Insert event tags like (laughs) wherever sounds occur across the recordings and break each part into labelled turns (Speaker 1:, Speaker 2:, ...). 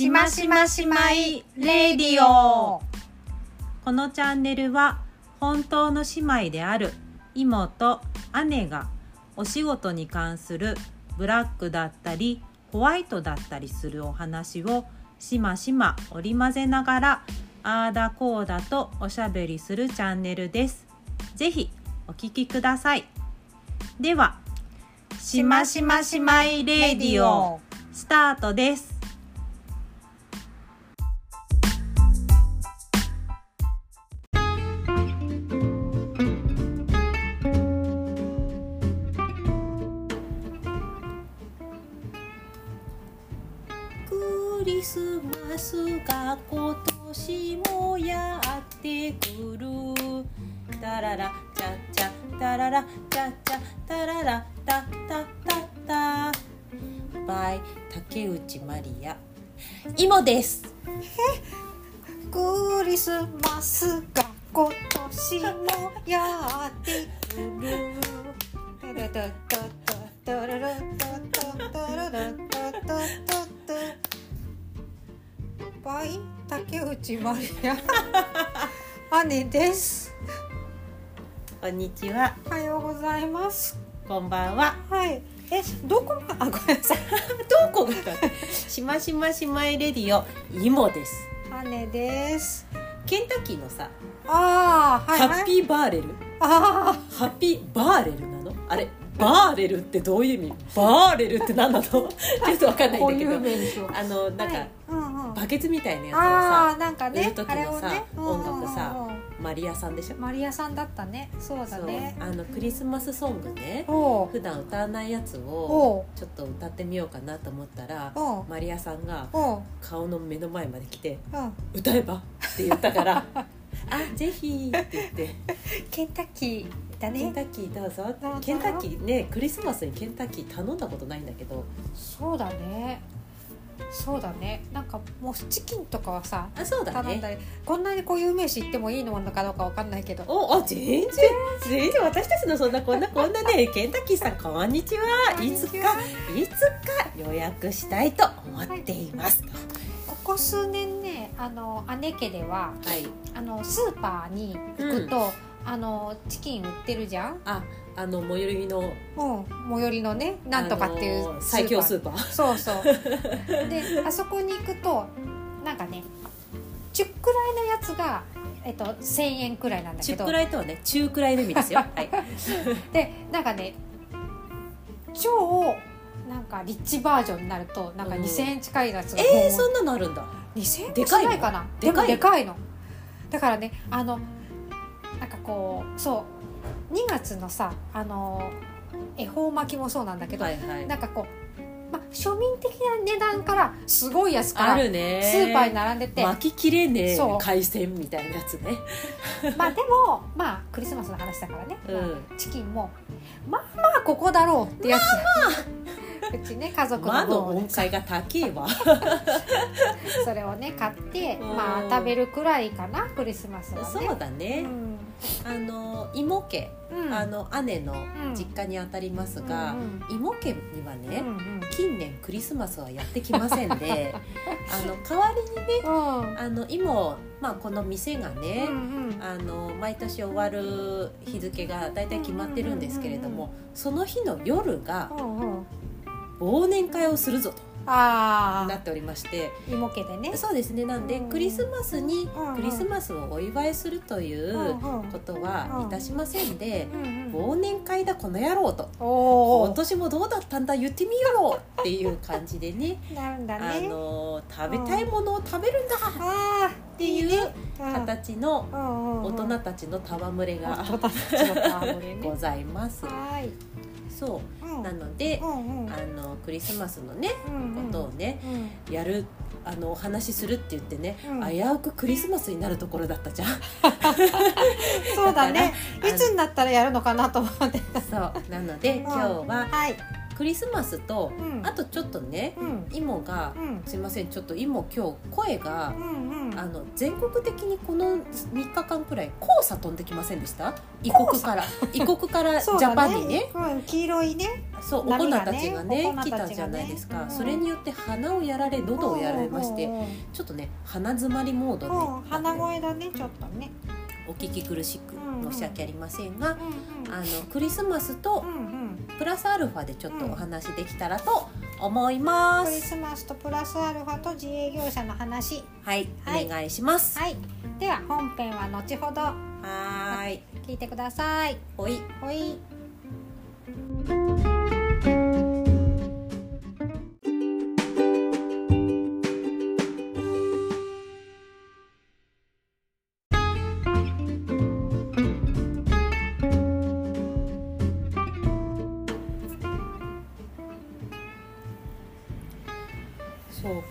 Speaker 1: しましましまいレディオ。このチャンネルは本当の姉妹である妹姉がお仕事に関するブラックだったりホワイトだったりするお話をしましま織り交ぜながらあーだこーだとおしゃべりするチャンネルです。ぜひお聞きください。ではしましましまいレディオスタートです。です。
Speaker 2: クリスマスが今年もやってくる。バイ竹内まりや。姉です。
Speaker 1: こんにちは
Speaker 2: おはようござい。ます。
Speaker 1: こんばんは
Speaker 2: はい。え、どこ？ま、あ、ごめんなさい。(laughs)
Speaker 1: どこ？がしましましまいレディオイモです。
Speaker 2: 姉です。
Speaker 1: ケンタッキーのさ、
Speaker 2: ああ、はい、はい。
Speaker 1: ハッピーバーレル？
Speaker 2: あ
Speaker 1: ハッピーバーレルなの？あれバーレルってどういう意味？バーレルって何なの？(laughs) ちょっとわかんないんだけど。あのなんか、
Speaker 2: はい。うんうん。
Speaker 1: バケツみたいなやつを
Speaker 2: あ
Speaker 1: さ
Speaker 2: あなんか
Speaker 1: 売る
Speaker 2: ね
Speaker 1: 時のさ
Speaker 2: ね。
Speaker 1: 音楽さ
Speaker 2: うんうんうん
Speaker 1: マリアさんでしょ？
Speaker 2: マリアさんだったね。そうだね。
Speaker 1: あのクリスマスソングね。普段歌わないやつをちょっと歌ってみようかなと思ったらマリアさんが顔の目の前まで来て
Speaker 2: うん「
Speaker 1: 歌えば?」って言ったから「(laughs) あぜひ」って言って。
Speaker 2: ケンタッキーだね。
Speaker 1: ケンタッキーどうぞ。ケンタッキーねクリスマスにケンタッキー頼んだことないんだけど。
Speaker 2: そうだねそうだね。なんかもうチキンとかはさ
Speaker 1: あそうだね。
Speaker 2: 頼んだりこんなにこういう名詞言ってもいいのかどうかわかんないけど。
Speaker 1: おあ全然全然私たちのそんなこんな (laughs) こんなねケンタッキーさんこんにちは。いつかいつか予約したいと思っています、
Speaker 2: ここ数年ねあの姉家では
Speaker 1: はい。
Speaker 2: あのスーパーに行くと、あのチキン売ってるじゃん。
Speaker 1: ああの最寄りの
Speaker 2: うん最寄りのねなんとかっていう
Speaker 1: あの最強ス
Speaker 2: ー
Speaker 1: ーパー。
Speaker 2: そうそう。であそこに行くとなんかね10くらいのやつが、えっと、1000円くらいなんだけ
Speaker 1: 中
Speaker 2: ど
Speaker 1: くらいとはね中くらいの意味ですよ。(laughs) はい。
Speaker 2: でなんかね超なんかリッチバージョンになるとなんか
Speaker 1: うん
Speaker 2: 2000円近いやつが
Speaker 1: えー、そんなのあるんだ。
Speaker 2: 2000円
Speaker 1: でかい
Speaker 2: かな
Speaker 1: でかいの。
Speaker 2: でかいの？だからねあのなんかこうそう2月のさあの恵方巻きもそうなんだけど、
Speaker 1: はいはい。
Speaker 2: なんかこう、まあ、庶民的な値段からすごい安から
Speaker 1: あるね。
Speaker 2: スーパーに並んでて、
Speaker 1: 巻ききれねえ海鮮みたいなやつね。(laughs)
Speaker 2: まあでもまあクリスマスの話だからね、
Speaker 1: うん。
Speaker 2: まあチキンもまあまあここだろうってやつ、うちね家族
Speaker 1: 魔の
Speaker 2: の分
Speaker 1: 音階が高えわ。(laughs)
Speaker 2: それをね買って、
Speaker 1: うん。
Speaker 2: まあ食べるくらいかなクリスマスはね。
Speaker 1: そうだね、
Speaker 2: うん
Speaker 1: あの妹家、
Speaker 2: うん。
Speaker 1: あの姉の
Speaker 2: うん。
Speaker 1: 実家にあたりますが、
Speaker 2: うん
Speaker 1: 妹家にはね、
Speaker 2: うんうん。
Speaker 1: 近年クリスマスはやってきませんで (laughs) あの代わりにね
Speaker 2: うん。
Speaker 1: あの今、まあ、この店がね、
Speaker 2: うんうん。
Speaker 1: あの毎年終わる日付が大体決まってるんですけれども、その日の夜が
Speaker 2: うんうん。
Speaker 1: 忘年会をするぞとなっておりまして。
Speaker 2: 妹家でね。
Speaker 1: そうですね。なんで
Speaker 2: うん。
Speaker 1: クリスマスに
Speaker 2: うん
Speaker 1: クリスマスをお祝いするということはいたしませんで忘年会だこの野郎と。今年もどうだったんだ言ってみようっていう感じでね。
Speaker 2: なるんだ
Speaker 1: あ
Speaker 2: ね
Speaker 1: の食べたいものを食べるんだっ
Speaker 2: あ
Speaker 1: ていう
Speaker 2: あ
Speaker 1: 形の
Speaker 2: 大
Speaker 1: 大人たちの戯れが (laughs) ございます。
Speaker 2: はい
Speaker 1: そう。
Speaker 2: うん。
Speaker 1: なので
Speaker 2: うんうん。
Speaker 1: あのクリスマスのね
Speaker 2: うんうん。
Speaker 1: ことをね
Speaker 2: うん。
Speaker 1: やるあのお話しするって言ってね、
Speaker 2: うん。
Speaker 1: 危うくクリスマスになるところだったじゃん。(laughs)
Speaker 2: そうだね。いつになったらやるのかなと思って。
Speaker 1: そう。なので今日は
Speaker 2: はい
Speaker 1: ククリスマスと
Speaker 2: うん。
Speaker 1: あとちょっとね
Speaker 2: うん。
Speaker 1: イモが
Speaker 2: うん。
Speaker 1: すいませんちょっとイモ今日声が
Speaker 2: うんうん。
Speaker 1: あの全国的にこの3日間くらい黄砂飛んできませんでした？異国から異国からジ
Speaker 2: そうだ
Speaker 1: ャパンにね？
Speaker 2: うん、黄色いね。
Speaker 1: そうお粉
Speaker 2: 波がね
Speaker 1: たちがね
Speaker 2: お粉たちがね。
Speaker 1: 来たじゃないですか、
Speaker 2: うん。
Speaker 1: それによって鼻をやられ喉をやられましてちょっとね鼻詰まりモードで、
Speaker 2: うん鼻声だねちょっとね。
Speaker 1: お聞き苦しく
Speaker 2: うん。
Speaker 1: 申し訳ありませんが、
Speaker 2: うんうん。
Speaker 1: あのクリスマスと
Speaker 2: うんうん
Speaker 1: プラスアルファでちょっとお話できたらと思います、
Speaker 2: クリスマスとプラスアルファと自営業者の話。
Speaker 1: はい、
Speaker 2: はい。
Speaker 1: お願いします。
Speaker 2: はい。では本編は後ほど。
Speaker 1: はーい。
Speaker 2: 聞いてください。
Speaker 1: ほい。
Speaker 2: ほい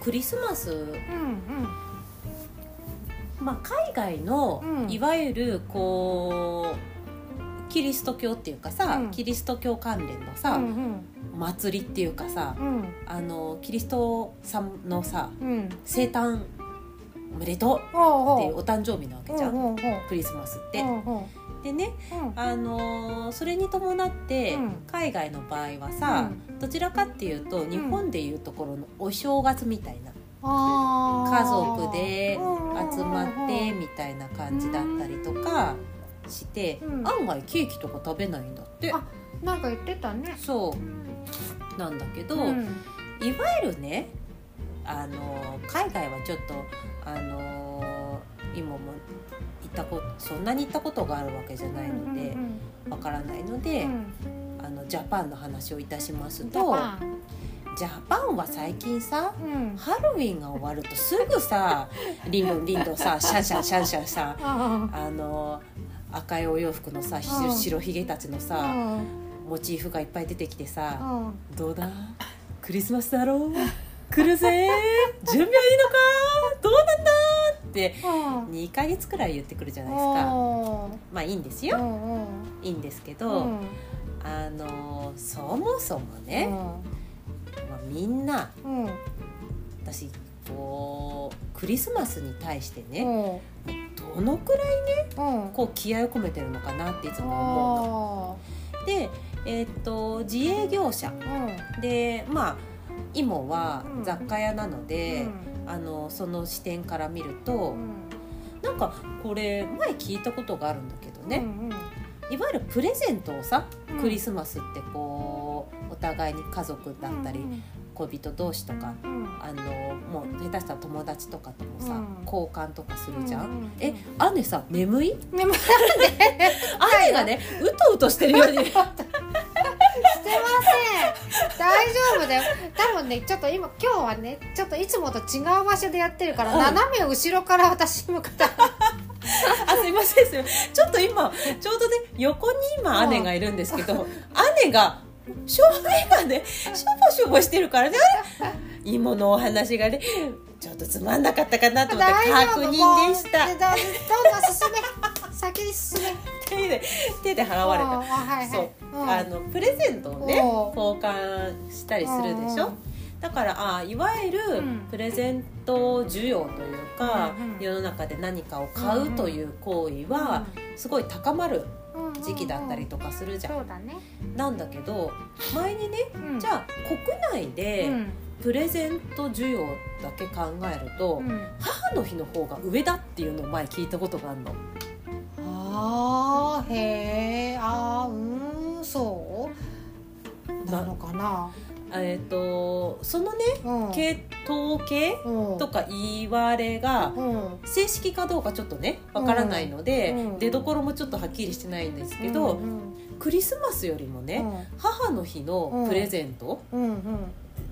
Speaker 1: クリスマス。
Speaker 2: うんうん。
Speaker 1: まあ海外の、
Speaker 2: うん。
Speaker 1: いわゆるこうキリスト教っていうかさ、
Speaker 2: うん。
Speaker 1: キリスト教関連のさ、
Speaker 2: うん
Speaker 1: 祭りっていうかさ
Speaker 2: うん。
Speaker 1: あのキリストさんのさ
Speaker 2: うん。
Speaker 1: 生誕おめでとうっていうお誕生日なわけじゃん、クリスマスって。
Speaker 2: おうおう
Speaker 1: でね
Speaker 2: うん。
Speaker 1: あのーそれに伴って、
Speaker 2: うん。
Speaker 1: 海外の場合はさ、どちらかっていうと日本でいうところのお正月みたいな、
Speaker 2: あー。
Speaker 1: 家族で集まって
Speaker 2: うん
Speaker 1: みたいな感じだったりとかして、
Speaker 2: うん。
Speaker 1: 案外ケーキとか食べないんだって。
Speaker 2: あなんか言ってたね。
Speaker 1: そう。なんだけど、
Speaker 2: うん。
Speaker 1: いわゆるねあの海外はちょっとあの今も行ったことそんなに行ったことがあるわけじゃないので
Speaker 2: うん
Speaker 1: わからないの
Speaker 2: う
Speaker 1: で、
Speaker 2: ん。
Speaker 1: あのジャパンの話をいたします
Speaker 2: うん。
Speaker 1: と
Speaker 2: ジャパン
Speaker 1: は最近さ
Speaker 2: うん。
Speaker 1: ハロウィンが終わるとすぐさ (laughs) リンドンリンドンさシャンシャンシャンシャンさ (laughs)
Speaker 2: あ
Speaker 1: あ。の赤いお洋服のさ白ひげたちの
Speaker 2: ー
Speaker 1: さ
Speaker 2: うん。
Speaker 1: モチーフがいっぱい出てきてさ
Speaker 2: うん。
Speaker 1: どうだ？クリスマスだろう？(laughs) 来るぜ？準備はいいのか？って
Speaker 2: うん。
Speaker 1: 2ヶ月くらい言ってくるじゃないですか。まあいいんですよ。
Speaker 2: うんうん。
Speaker 1: いいんですけ
Speaker 2: う
Speaker 1: ど
Speaker 2: ん
Speaker 1: あのそもそもね、まあ、みんな私こうクリスマスに対してね
Speaker 2: うん。
Speaker 1: どのくらい
Speaker 2: うん。
Speaker 1: こう気合を込めてるのかなっていつも思うの。で、えーっと自営業者。
Speaker 2: うん。
Speaker 1: でまあイモは
Speaker 2: うん。
Speaker 1: 雑貨屋なので、
Speaker 2: うん
Speaker 1: あのその視点から見ると、
Speaker 2: うん。
Speaker 1: なんかこれ前聞いたことがあるんだけどね、
Speaker 2: うん
Speaker 1: いわゆるプレゼントをさ
Speaker 2: うん。
Speaker 1: クリスマスってこうお互いに家族だったり、
Speaker 2: うん
Speaker 1: 恋人同士とか
Speaker 2: うん。
Speaker 1: あのもう下手したら友達とかともさ、
Speaker 2: うん。
Speaker 1: 交換とかするじゃん。
Speaker 2: うう
Speaker 1: え姉さ眠い？
Speaker 2: 眠い。(laughs)
Speaker 1: 姉がねうとうとしてるように
Speaker 2: ません。大丈夫だよ。多分ねちょっと今今日はねちょっといつもと違う場所でやってるから、
Speaker 1: うん。
Speaker 2: 斜め後ろから私向かって (laughs)
Speaker 1: あすいませんすいません。ちょっと今ちょうどね横に今姉がいるんですけど姉が照明がねしょぼしょぼしてるからね。あれ？芋のお話がねちょっとつまんなかったかなと思って確認でした。
Speaker 2: どんどん進め。(laughs) 先に進め。
Speaker 1: 手で手で払われ
Speaker 2: あ
Speaker 1: た
Speaker 2: はいはい。
Speaker 1: そう、
Speaker 2: ん。
Speaker 1: あのプレゼントをね
Speaker 2: お
Speaker 1: 交換したりするでしょ、
Speaker 2: うん。
Speaker 1: だからあいわゆる
Speaker 2: うん。
Speaker 1: プレゼント需要というか、
Speaker 2: うんうん
Speaker 1: 世の中で何かを買うという行為はすごい高まる
Speaker 2: うん
Speaker 1: 時期だったりとかするじゃん。
Speaker 2: そう
Speaker 1: なんだけど前にね
Speaker 2: うん。
Speaker 1: じゃあ国内で
Speaker 2: うん
Speaker 1: プレゼント需要だけ考えると、
Speaker 2: うん。
Speaker 1: 母の日の方が上だっていうのを前聞いたことがあるの。
Speaker 2: あーへえあーうーんそう？なのかな？
Speaker 1: えっ、とそのね
Speaker 2: うん。
Speaker 1: 系統計
Speaker 2: うん。
Speaker 1: とか言われが
Speaker 2: うん。
Speaker 1: 正式かどうかちょっとねわからないので、
Speaker 2: うん。
Speaker 1: 出どころもちょっとはっきりしてないんですけど、
Speaker 2: うん
Speaker 1: クリスマスよりもね、母の日のプレゼント、
Speaker 2: うん。うんうん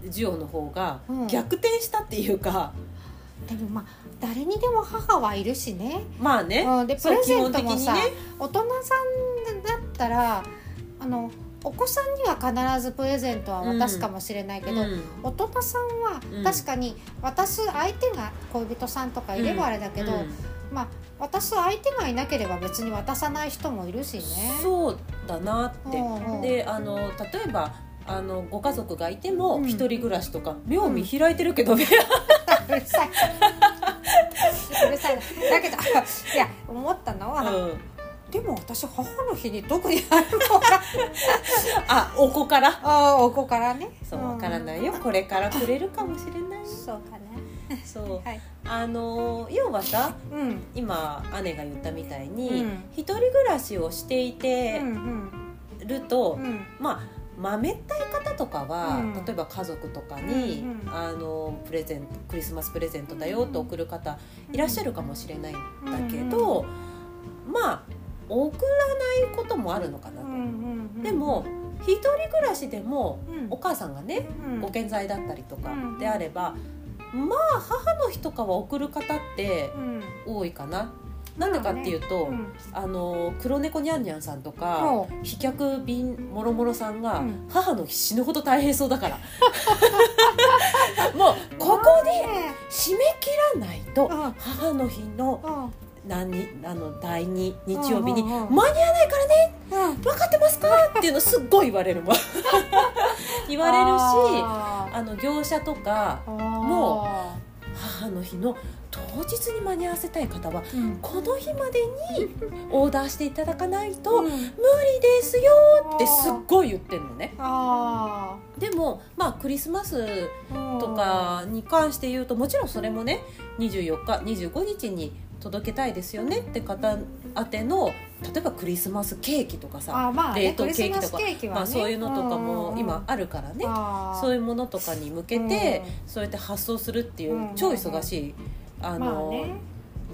Speaker 1: 需要の方が
Speaker 2: うん。
Speaker 1: 逆転したっていうか、
Speaker 2: でもまあ誰にでも母はいるしね、
Speaker 1: まあね、
Speaker 2: うん、でプレゼントもさ、
Speaker 1: ね。
Speaker 2: 大人さんだったらあのお子さんには必ずプレゼントは渡すかもしれないけど、
Speaker 1: うん。
Speaker 2: 大人さんは
Speaker 1: うん。
Speaker 2: 確かに渡す相手が恋人さんとかいればあれだけど、
Speaker 1: うん。
Speaker 2: まあ渡す相手がいなければ別に渡さない人もいるしね。
Speaker 1: そうだなって、
Speaker 2: うんうん。
Speaker 1: であの例えばあのご家族がいても
Speaker 2: うん。
Speaker 1: 一人暮らしとか妙見開いてるけどね、(laughs)
Speaker 2: うるさい。うるさい。だけどいや思ったのは、
Speaker 1: うん。
Speaker 2: でも私母の日に特にあるのか (laughs)
Speaker 1: あお子から？
Speaker 2: ああお子からね。
Speaker 1: そうわからないよ。これからくれるかもしれない。
Speaker 2: そうかね。
Speaker 1: そう。(laughs)
Speaker 2: はい。
Speaker 1: あの要はさ
Speaker 2: うん。
Speaker 1: 今姉が言ったみたいに、
Speaker 2: うん。
Speaker 1: 一人暮らしをしていて
Speaker 2: うん。
Speaker 1: ると、
Speaker 2: うん。
Speaker 1: まあ豆ったい方とかは、
Speaker 2: うん
Speaker 1: 例えば家族とかに、
Speaker 2: うんうん
Speaker 1: あのプレゼントクリスマスプレゼントだよと送る方いらっしゃるかもしれないんだけど、まあ送らないこともあるのかなと。
Speaker 2: うんうんうん
Speaker 1: でも一人暮らしでもお母さんがねご健在だったりとかであれば、まあ母の日とかは送る方って多いかな。なんでかっていうと、
Speaker 2: うん。
Speaker 1: あの黒猫にゃんにゃんさんとか、
Speaker 2: ほ
Speaker 1: 飛脚便もろもろさんが、
Speaker 2: うん。
Speaker 1: 母の日死ぬほど大変そうだから。(laughs) もうここで
Speaker 2: ね。
Speaker 1: 締め切らないと
Speaker 2: うん。
Speaker 1: 母の日の
Speaker 2: うん。
Speaker 1: 何にあの第2日曜日に間に合わないからね
Speaker 2: うん。
Speaker 1: 分かってますか？っていうのすっごい言われるもん。(laughs) 言われるし
Speaker 2: あ
Speaker 1: あの業者とか
Speaker 2: ー。
Speaker 1: も母の日の当日に間に合わせたい方は
Speaker 2: うん。
Speaker 1: この日までにオーダーしていただかないと無
Speaker 2: うん。
Speaker 1: 理ですよってすっごい言ってるのね。
Speaker 2: あ
Speaker 1: でもまあクリスマス
Speaker 2: ー
Speaker 1: とかに関して言うともちろんそれもね24日25日に届けたいですよねって方宛ての例えばクリスマスケーキとかさ
Speaker 2: まあね
Speaker 1: 冷凍ケーキとか
Speaker 2: ね。
Speaker 1: まあ、そういうのとかも今あるからね。そう
Speaker 2: い
Speaker 1: いうものとかに向けて
Speaker 2: うん。
Speaker 1: そうやって発送するってい
Speaker 2: うん。
Speaker 1: う超忙しいあ
Speaker 2: まあ
Speaker 1: の
Speaker 2: ね。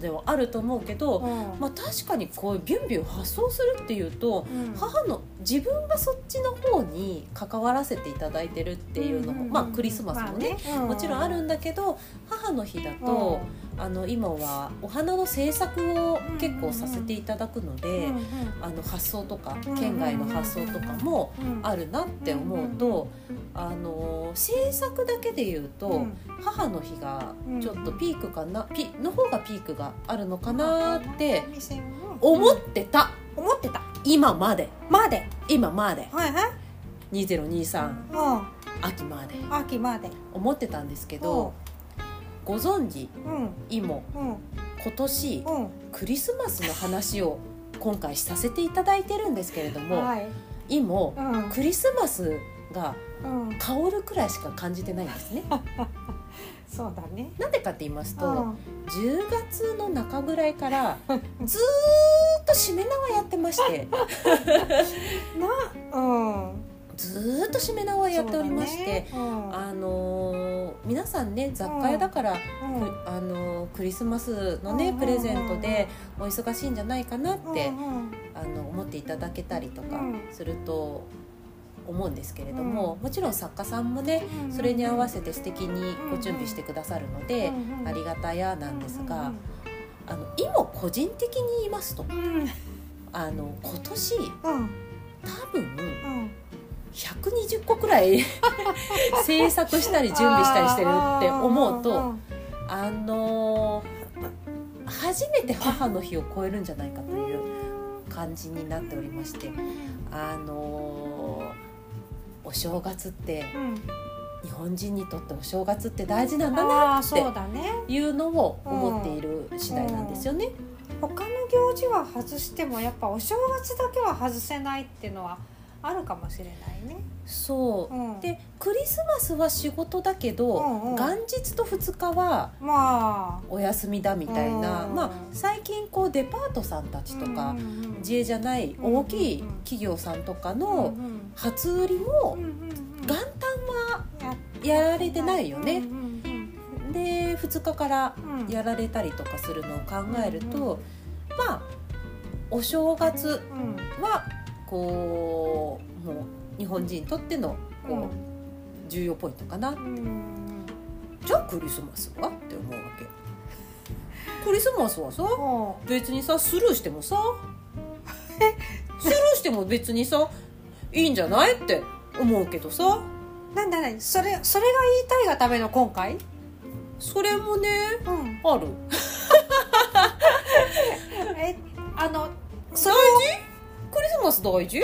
Speaker 1: でもあると思うけど
Speaker 2: うん。
Speaker 1: まあ確かにこうビュンビュン発送するっていうと
Speaker 2: うん。
Speaker 1: 母の自分がそっちの方に関わらせていただいてるっていうのも、
Speaker 2: んんん
Speaker 1: まあクリスマスもね,、
Speaker 2: まあ
Speaker 1: もちろんあるんだけど母の日だと、あの今はお花の制作を結構させていただくので、あの発送とか
Speaker 2: うん
Speaker 1: 県外の発送とかも
Speaker 2: うん
Speaker 1: あるなって思うと、あの制作だけで言うと、
Speaker 2: うん。
Speaker 1: 母の日がちょっとピークかな、ピの方がピークがあるのかなって思ってた。
Speaker 2: 思ってた。
Speaker 1: 今まで。
Speaker 2: まで。
Speaker 1: 今まで。
Speaker 2: はいはい。
Speaker 1: 2023
Speaker 2: うん。
Speaker 1: 秋まで。
Speaker 2: 秋まで。
Speaker 1: 思ってたんですけどご存知？
Speaker 2: うん
Speaker 1: 今？
Speaker 2: うん
Speaker 1: 今年？
Speaker 2: うん
Speaker 1: クリスマスの話を今回させていただいてるんですけれども、
Speaker 2: はい。
Speaker 1: 今
Speaker 2: うん。
Speaker 1: クリスマスが
Speaker 2: うん。
Speaker 1: 香るくらいしか感じてないんですね。(laughs)
Speaker 2: そうだね。
Speaker 1: なんでかって言いますと、
Speaker 2: うん。
Speaker 1: 10月の中ぐらいから (laughs) ずーっとしめ縄やってまして。(laughs)
Speaker 2: なうん
Speaker 1: ずーっとしめ縄やっておりまして、
Speaker 2: そうだね。
Speaker 1: あのー皆さんね雑貨屋だから、
Speaker 2: うん。うん。
Speaker 1: くあのークリスマスのね、
Speaker 2: うん
Speaker 1: プレゼントでお忙しいんじゃないかなって、あの思っていただけたりとか
Speaker 2: うん。
Speaker 1: すると思うんですけれども、もちろん作家さんもね
Speaker 2: うん
Speaker 1: それに合わせて素敵にご準備してくださるので、ありがたやなんですが、
Speaker 2: うん。
Speaker 1: あの今個人的に言いますと
Speaker 2: うん。
Speaker 1: あの今年
Speaker 2: うん。
Speaker 1: 多分
Speaker 2: うん
Speaker 1: 120個くらい (laughs) 制作したり準備したりしてるって思うとあの初めて母の日を超えるんじゃないかという感じになっておりましてあのお正月って
Speaker 2: うん
Speaker 1: 日本人にとってお正月って大事なんだ
Speaker 2: あ
Speaker 1: なっていうのを思っている次第なんですよね。
Speaker 2: 他の行事は外してもやっぱお正月だけは外せないっていうのはあるかもしれないね。
Speaker 1: そう。
Speaker 2: うん、
Speaker 1: でクリスマスは仕事だけど、
Speaker 2: うんうん。
Speaker 1: 元日と2日は
Speaker 2: まあ。
Speaker 1: お休みだみたいな、
Speaker 2: うん。
Speaker 1: まあ、最近こうデパートさんたちとか、自営じゃない
Speaker 2: うん
Speaker 1: 大きい企業さんとか
Speaker 2: うん
Speaker 1: の初売りも元旦はやられてないよね。で2日からやられたりとかするのを考えると、
Speaker 2: うん
Speaker 1: まあお正月
Speaker 2: うん。
Speaker 1: はこうもう日本人にとってのこう、
Speaker 2: うん。
Speaker 1: 重要ポイントかな。
Speaker 2: うん。
Speaker 1: じゃあクリスマスはって思うわけ。クリスマスはさ
Speaker 2: うん。
Speaker 1: 別にさスルーしてもさ (laughs) スルーしても別にさいいんじゃないって思うけどさ。
Speaker 2: なんだなそれそれが言いたいがための今回？
Speaker 1: それもね
Speaker 2: うん。
Speaker 1: ある。(laughs)
Speaker 2: えあのそ
Speaker 1: 大
Speaker 2: れ
Speaker 1: マス大事？
Speaker 2: い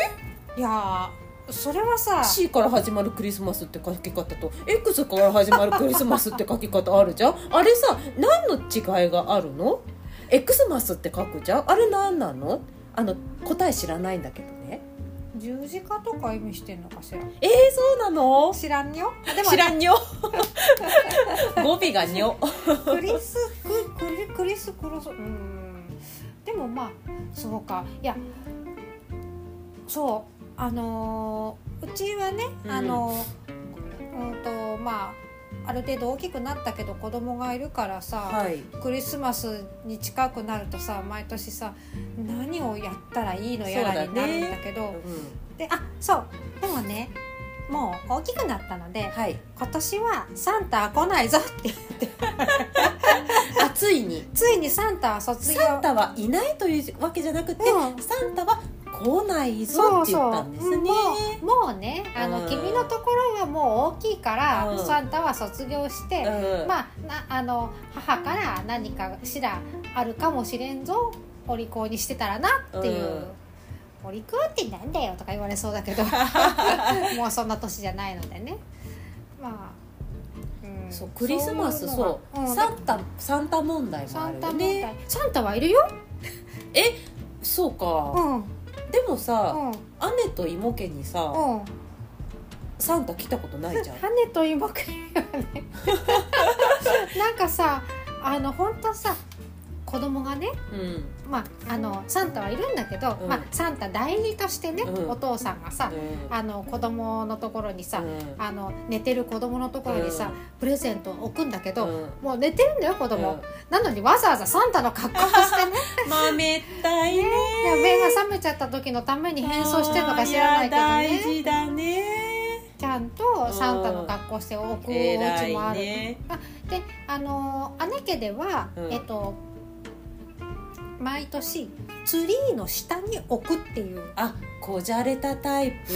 Speaker 2: やーそれはさ
Speaker 1: C から始まるクリスマスって書き方と X から始まるクリスマスって書き方あるじゃん？あれさ何の違いがあるの？X マスって書くじゃん？あれ何なの？あの答え知らないんだけどね。
Speaker 2: 十字架とか意味してんのかしら？
Speaker 1: えー、そうなの？
Speaker 2: 知らんよ。あでも
Speaker 1: 知らんよ。語尾がにょ。
Speaker 2: クリスククリクリスクロスうん。でもまあそうか。いやそうあのーうちはね、
Speaker 1: うん。
Speaker 2: あのーうんとまあある程度大きくなったけど子供がいるからさ、
Speaker 1: はい。
Speaker 2: クリスマスに近くなるとさ毎年さ何をやったらいいのやらになるんだけど
Speaker 1: う
Speaker 2: であそうでもねもう大きくなったので
Speaker 1: ん、はい。
Speaker 2: 今年はサンタ来ないぞって。(laughs)
Speaker 1: あついに。
Speaker 2: ついにサンタは卒業。
Speaker 1: サンタはいないというわけじゃなくて、
Speaker 2: うん。
Speaker 1: サンタは来ないぞって言ったんですね。
Speaker 2: もうもうねあの、
Speaker 1: うん。
Speaker 2: 君のところはもう大きいから、
Speaker 1: うん。
Speaker 2: サンタは卒業して、
Speaker 1: うん。
Speaker 2: まあなあの母から何かしらあるかもしれんぞお利口にしてたらなっていう。
Speaker 1: うん。
Speaker 2: お利口ってなんだよとか言われそうだけど。(laughs) もうそんな年じゃないのでね。まあ、うん。
Speaker 1: そうクリスマス
Speaker 2: い
Speaker 1: そう。う
Speaker 2: ん。
Speaker 1: サンタサンタ問題もあるよ
Speaker 2: サンタ問題、
Speaker 1: ね
Speaker 2: サンタはいるよ。(laughs)
Speaker 1: そうか、
Speaker 2: うんうん
Speaker 1: でもさ、
Speaker 2: うん。
Speaker 1: 姉と妹家にさ、
Speaker 2: うん。
Speaker 1: サンタ来たことないじゃん。(laughs)
Speaker 2: 羽と妹家はね。(laughs) なんかさあの本当さ子供がね
Speaker 1: うん
Speaker 2: まああのサンタはいるんだけど、
Speaker 1: うん。
Speaker 2: まあ、サンタ代理としてね、
Speaker 1: うん。
Speaker 2: お父さんがさ、
Speaker 1: うん。
Speaker 2: あの子供のところにさ、
Speaker 1: うん。
Speaker 2: あの寝てる子供のところにさ、
Speaker 1: うん。
Speaker 2: プレゼントを置くんだけど、
Speaker 1: うん。
Speaker 2: もう寝てるんだよ子供、
Speaker 1: うん。
Speaker 2: なのにわざわざサンタの格好をしてね。(laughs)
Speaker 1: 豆ったいね。
Speaker 2: で目が覚めちゃった時のために変装してるのか知らないけど
Speaker 1: あーいや大
Speaker 2: ね
Speaker 1: 事だね。
Speaker 2: ちゃんとサンタの格好しておくお家もある、
Speaker 1: ね。
Speaker 2: であのー姉家では、
Speaker 1: うん。
Speaker 2: えっと毎年ツリーの下に置くっていう。
Speaker 1: あこじゃれたタイプ。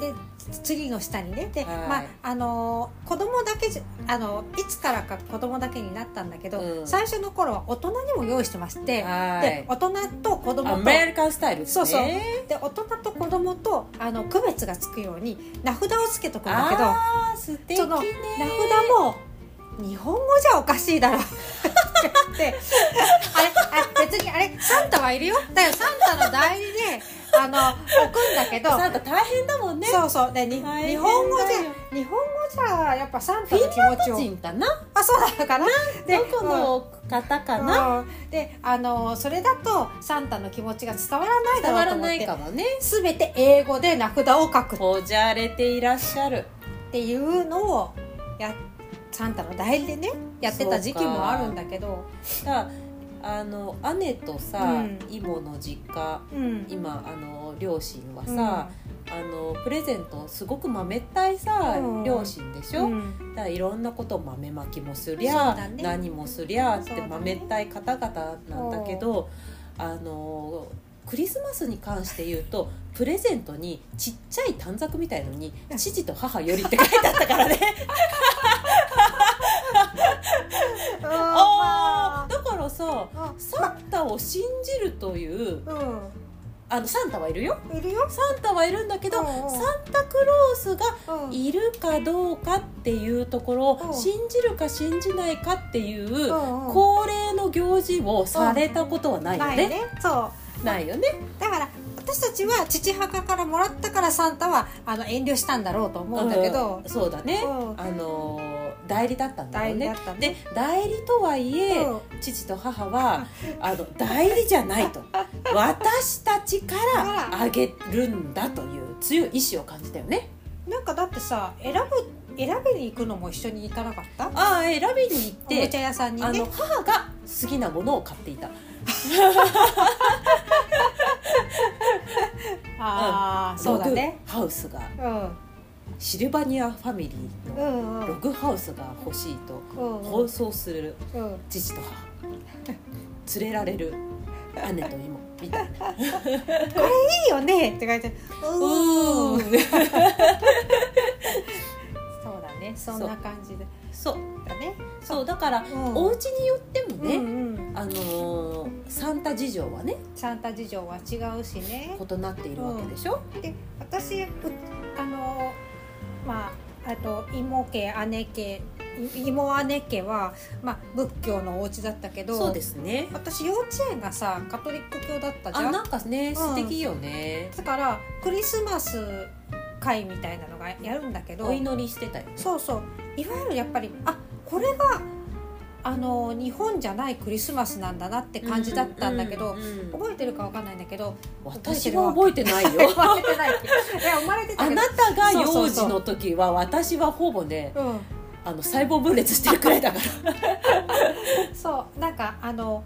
Speaker 2: でツリーの下にね。で、
Speaker 1: はい。
Speaker 2: まああのー子供だけじゃあのいつからか子供だけになったんだけど、
Speaker 1: うん。
Speaker 2: 最初の頃は大人にも用意してまして、
Speaker 1: はい。
Speaker 2: で大人と子供と
Speaker 1: アメリカンスタイルね。
Speaker 2: そうそう。で大人と子供とあの区別がつくように名札をつけとくんだけど
Speaker 1: あー素敵ね。
Speaker 2: その名札も日本語じゃおかしいだろって。あれあれ別にあれサンタはいるよ。だよサンタの代理であの置くんだけど。
Speaker 1: サンタ大変だもんね。
Speaker 2: そうそう。で日本語じゃ日本語じゃやっぱサンタの気持ちを
Speaker 1: 人かな。
Speaker 2: あそうなのかな？で
Speaker 1: どこの方かな、
Speaker 2: うん。であのそれだとサンタの気持ちが伝わらないだ
Speaker 1: 伝わらな
Speaker 2: ろうと思って。
Speaker 1: いかもね。
Speaker 2: 全て英語で名札を書くっ
Speaker 1: こじゃれていらっしゃる。
Speaker 2: ていうのをやサンタの代理でねやってた時期もあるんだけど
Speaker 1: だあの姉とさ、
Speaker 2: うん。
Speaker 1: 妹の実家
Speaker 2: うん。
Speaker 1: 今あの両親はさ、
Speaker 2: うん。
Speaker 1: あのプレゼントすごく豆ったいさ、
Speaker 2: うん。
Speaker 1: 両親でしょ、
Speaker 2: うん。
Speaker 1: だからいろんなこと豆まきもすりゃ、
Speaker 2: だね。
Speaker 1: 何もすりゃって豆ったい方々なんだけど、あのクリスマスに関して言うとプレゼントにちっちゃい短冊みたいのに「父と母より」って書いてあったからね (laughs) (laughs) あーだからさ
Speaker 2: あ。
Speaker 1: サンタを信じるという
Speaker 2: う
Speaker 1: あのサンタはいるよ。
Speaker 2: んいるよ。
Speaker 1: サンタはいるんだけど、
Speaker 2: うんうん。
Speaker 1: サンタクロースが
Speaker 2: うん。
Speaker 1: いるかどうかっていうところを
Speaker 2: うん。
Speaker 1: 信じるか信じないかっていう
Speaker 2: うんうん。
Speaker 1: 恒例の行事をされたことはないよね。
Speaker 2: ないね。そう。
Speaker 1: ないよね。
Speaker 2: だから私たちは父母からもらったからサンタはあの遠慮したんだろうと思うんだけど。
Speaker 1: うん、そうだね。
Speaker 2: うん。
Speaker 1: あのー代理だったんだよね。
Speaker 2: 代。ね
Speaker 1: で代理とはいえ、
Speaker 2: うん。
Speaker 1: 父と母はあの代理じゃないと。(laughs) 私たちからあ。げるんだという強い意志を感じたよね。
Speaker 2: なんかだってさ選ぶ選びに行くのも一緒に行かなかった？
Speaker 1: ああ選びに行って
Speaker 2: おもちゃ屋さんにね。
Speaker 1: あの母が好きなものを買っていた。(laughs)
Speaker 2: ああ、そうだね。
Speaker 1: ハウスが。
Speaker 2: うん
Speaker 1: シルバニアファミリー
Speaker 2: う
Speaker 1: の
Speaker 2: んうん。
Speaker 1: ログハウスが欲しいと
Speaker 2: うんうん。
Speaker 1: 放送する
Speaker 2: うん。
Speaker 1: 父と母。連れられる姉と妹。みたいな。
Speaker 2: いいよねって書いてうーん。
Speaker 1: う
Speaker 2: そうだね。そんな感じで。
Speaker 1: そう。
Speaker 2: だね。
Speaker 1: そうだから、
Speaker 2: うん。
Speaker 1: お家によってもね、
Speaker 2: うんうん、
Speaker 1: あのーサンタ事情はね
Speaker 2: サンタ事情は違うしね。
Speaker 1: 異なっているわけでしょ、
Speaker 2: で私うあのまああと妹家姉家い妹姉家は、まあ、仏教のお家だったけど
Speaker 1: そうですね。
Speaker 2: 私幼稚園がさカトリック教だったじゃん。
Speaker 1: あなんかね素敵よね、
Speaker 2: だからクリスマス会みたいなのがやるんだけど
Speaker 1: お祈りしてたよね。
Speaker 2: そうそう。いわゆるやっぱりあこれがあの日本じゃないクリスマスなんだなって感じだったんだけど、
Speaker 1: うんうんうん
Speaker 2: 覚えてるかわかんないんだけど
Speaker 1: 私は覚えてないよ。
Speaker 2: 生まれてないいや生まれてた
Speaker 1: あなたが幼児の時は私はほぼね
Speaker 2: うん。
Speaker 1: あの細胞分裂してるくらいだから。(laughs)
Speaker 2: そう。なんかあの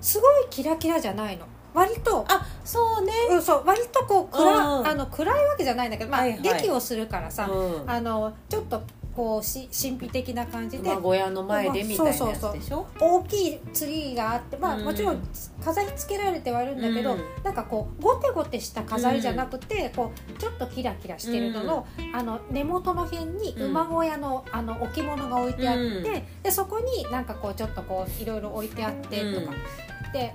Speaker 2: すごいキラキラじゃないの。割と。
Speaker 1: あそうね。
Speaker 2: うん、そう。割とこう暗,、
Speaker 1: うん。
Speaker 2: あの暗いわけじゃないんだけど、まあ
Speaker 1: はいはい。
Speaker 2: 劇をするからさ、
Speaker 1: うん。
Speaker 2: あのちょっとこうし神秘的な感じで
Speaker 1: 馬小屋の前でみたいなやつでしょ？
Speaker 2: 大きいツリーがあってまあ、
Speaker 1: うん。
Speaker 2: もちろん飾り付けられてはいるんだけど、
Speaker 1: うん。
Speaker 2: なんかこうゴテゴテした飾りじゃなくて、こうちょっとキラキラしてるのの,、あの根元の辺に
Speaker 1: うん
Speaker 2: 馬小屋のあの置物が置いてあって、
Speaker 1: うん。
Speaker 2: でそこになんかこうちょっとこういろいろ置いてあってとか、で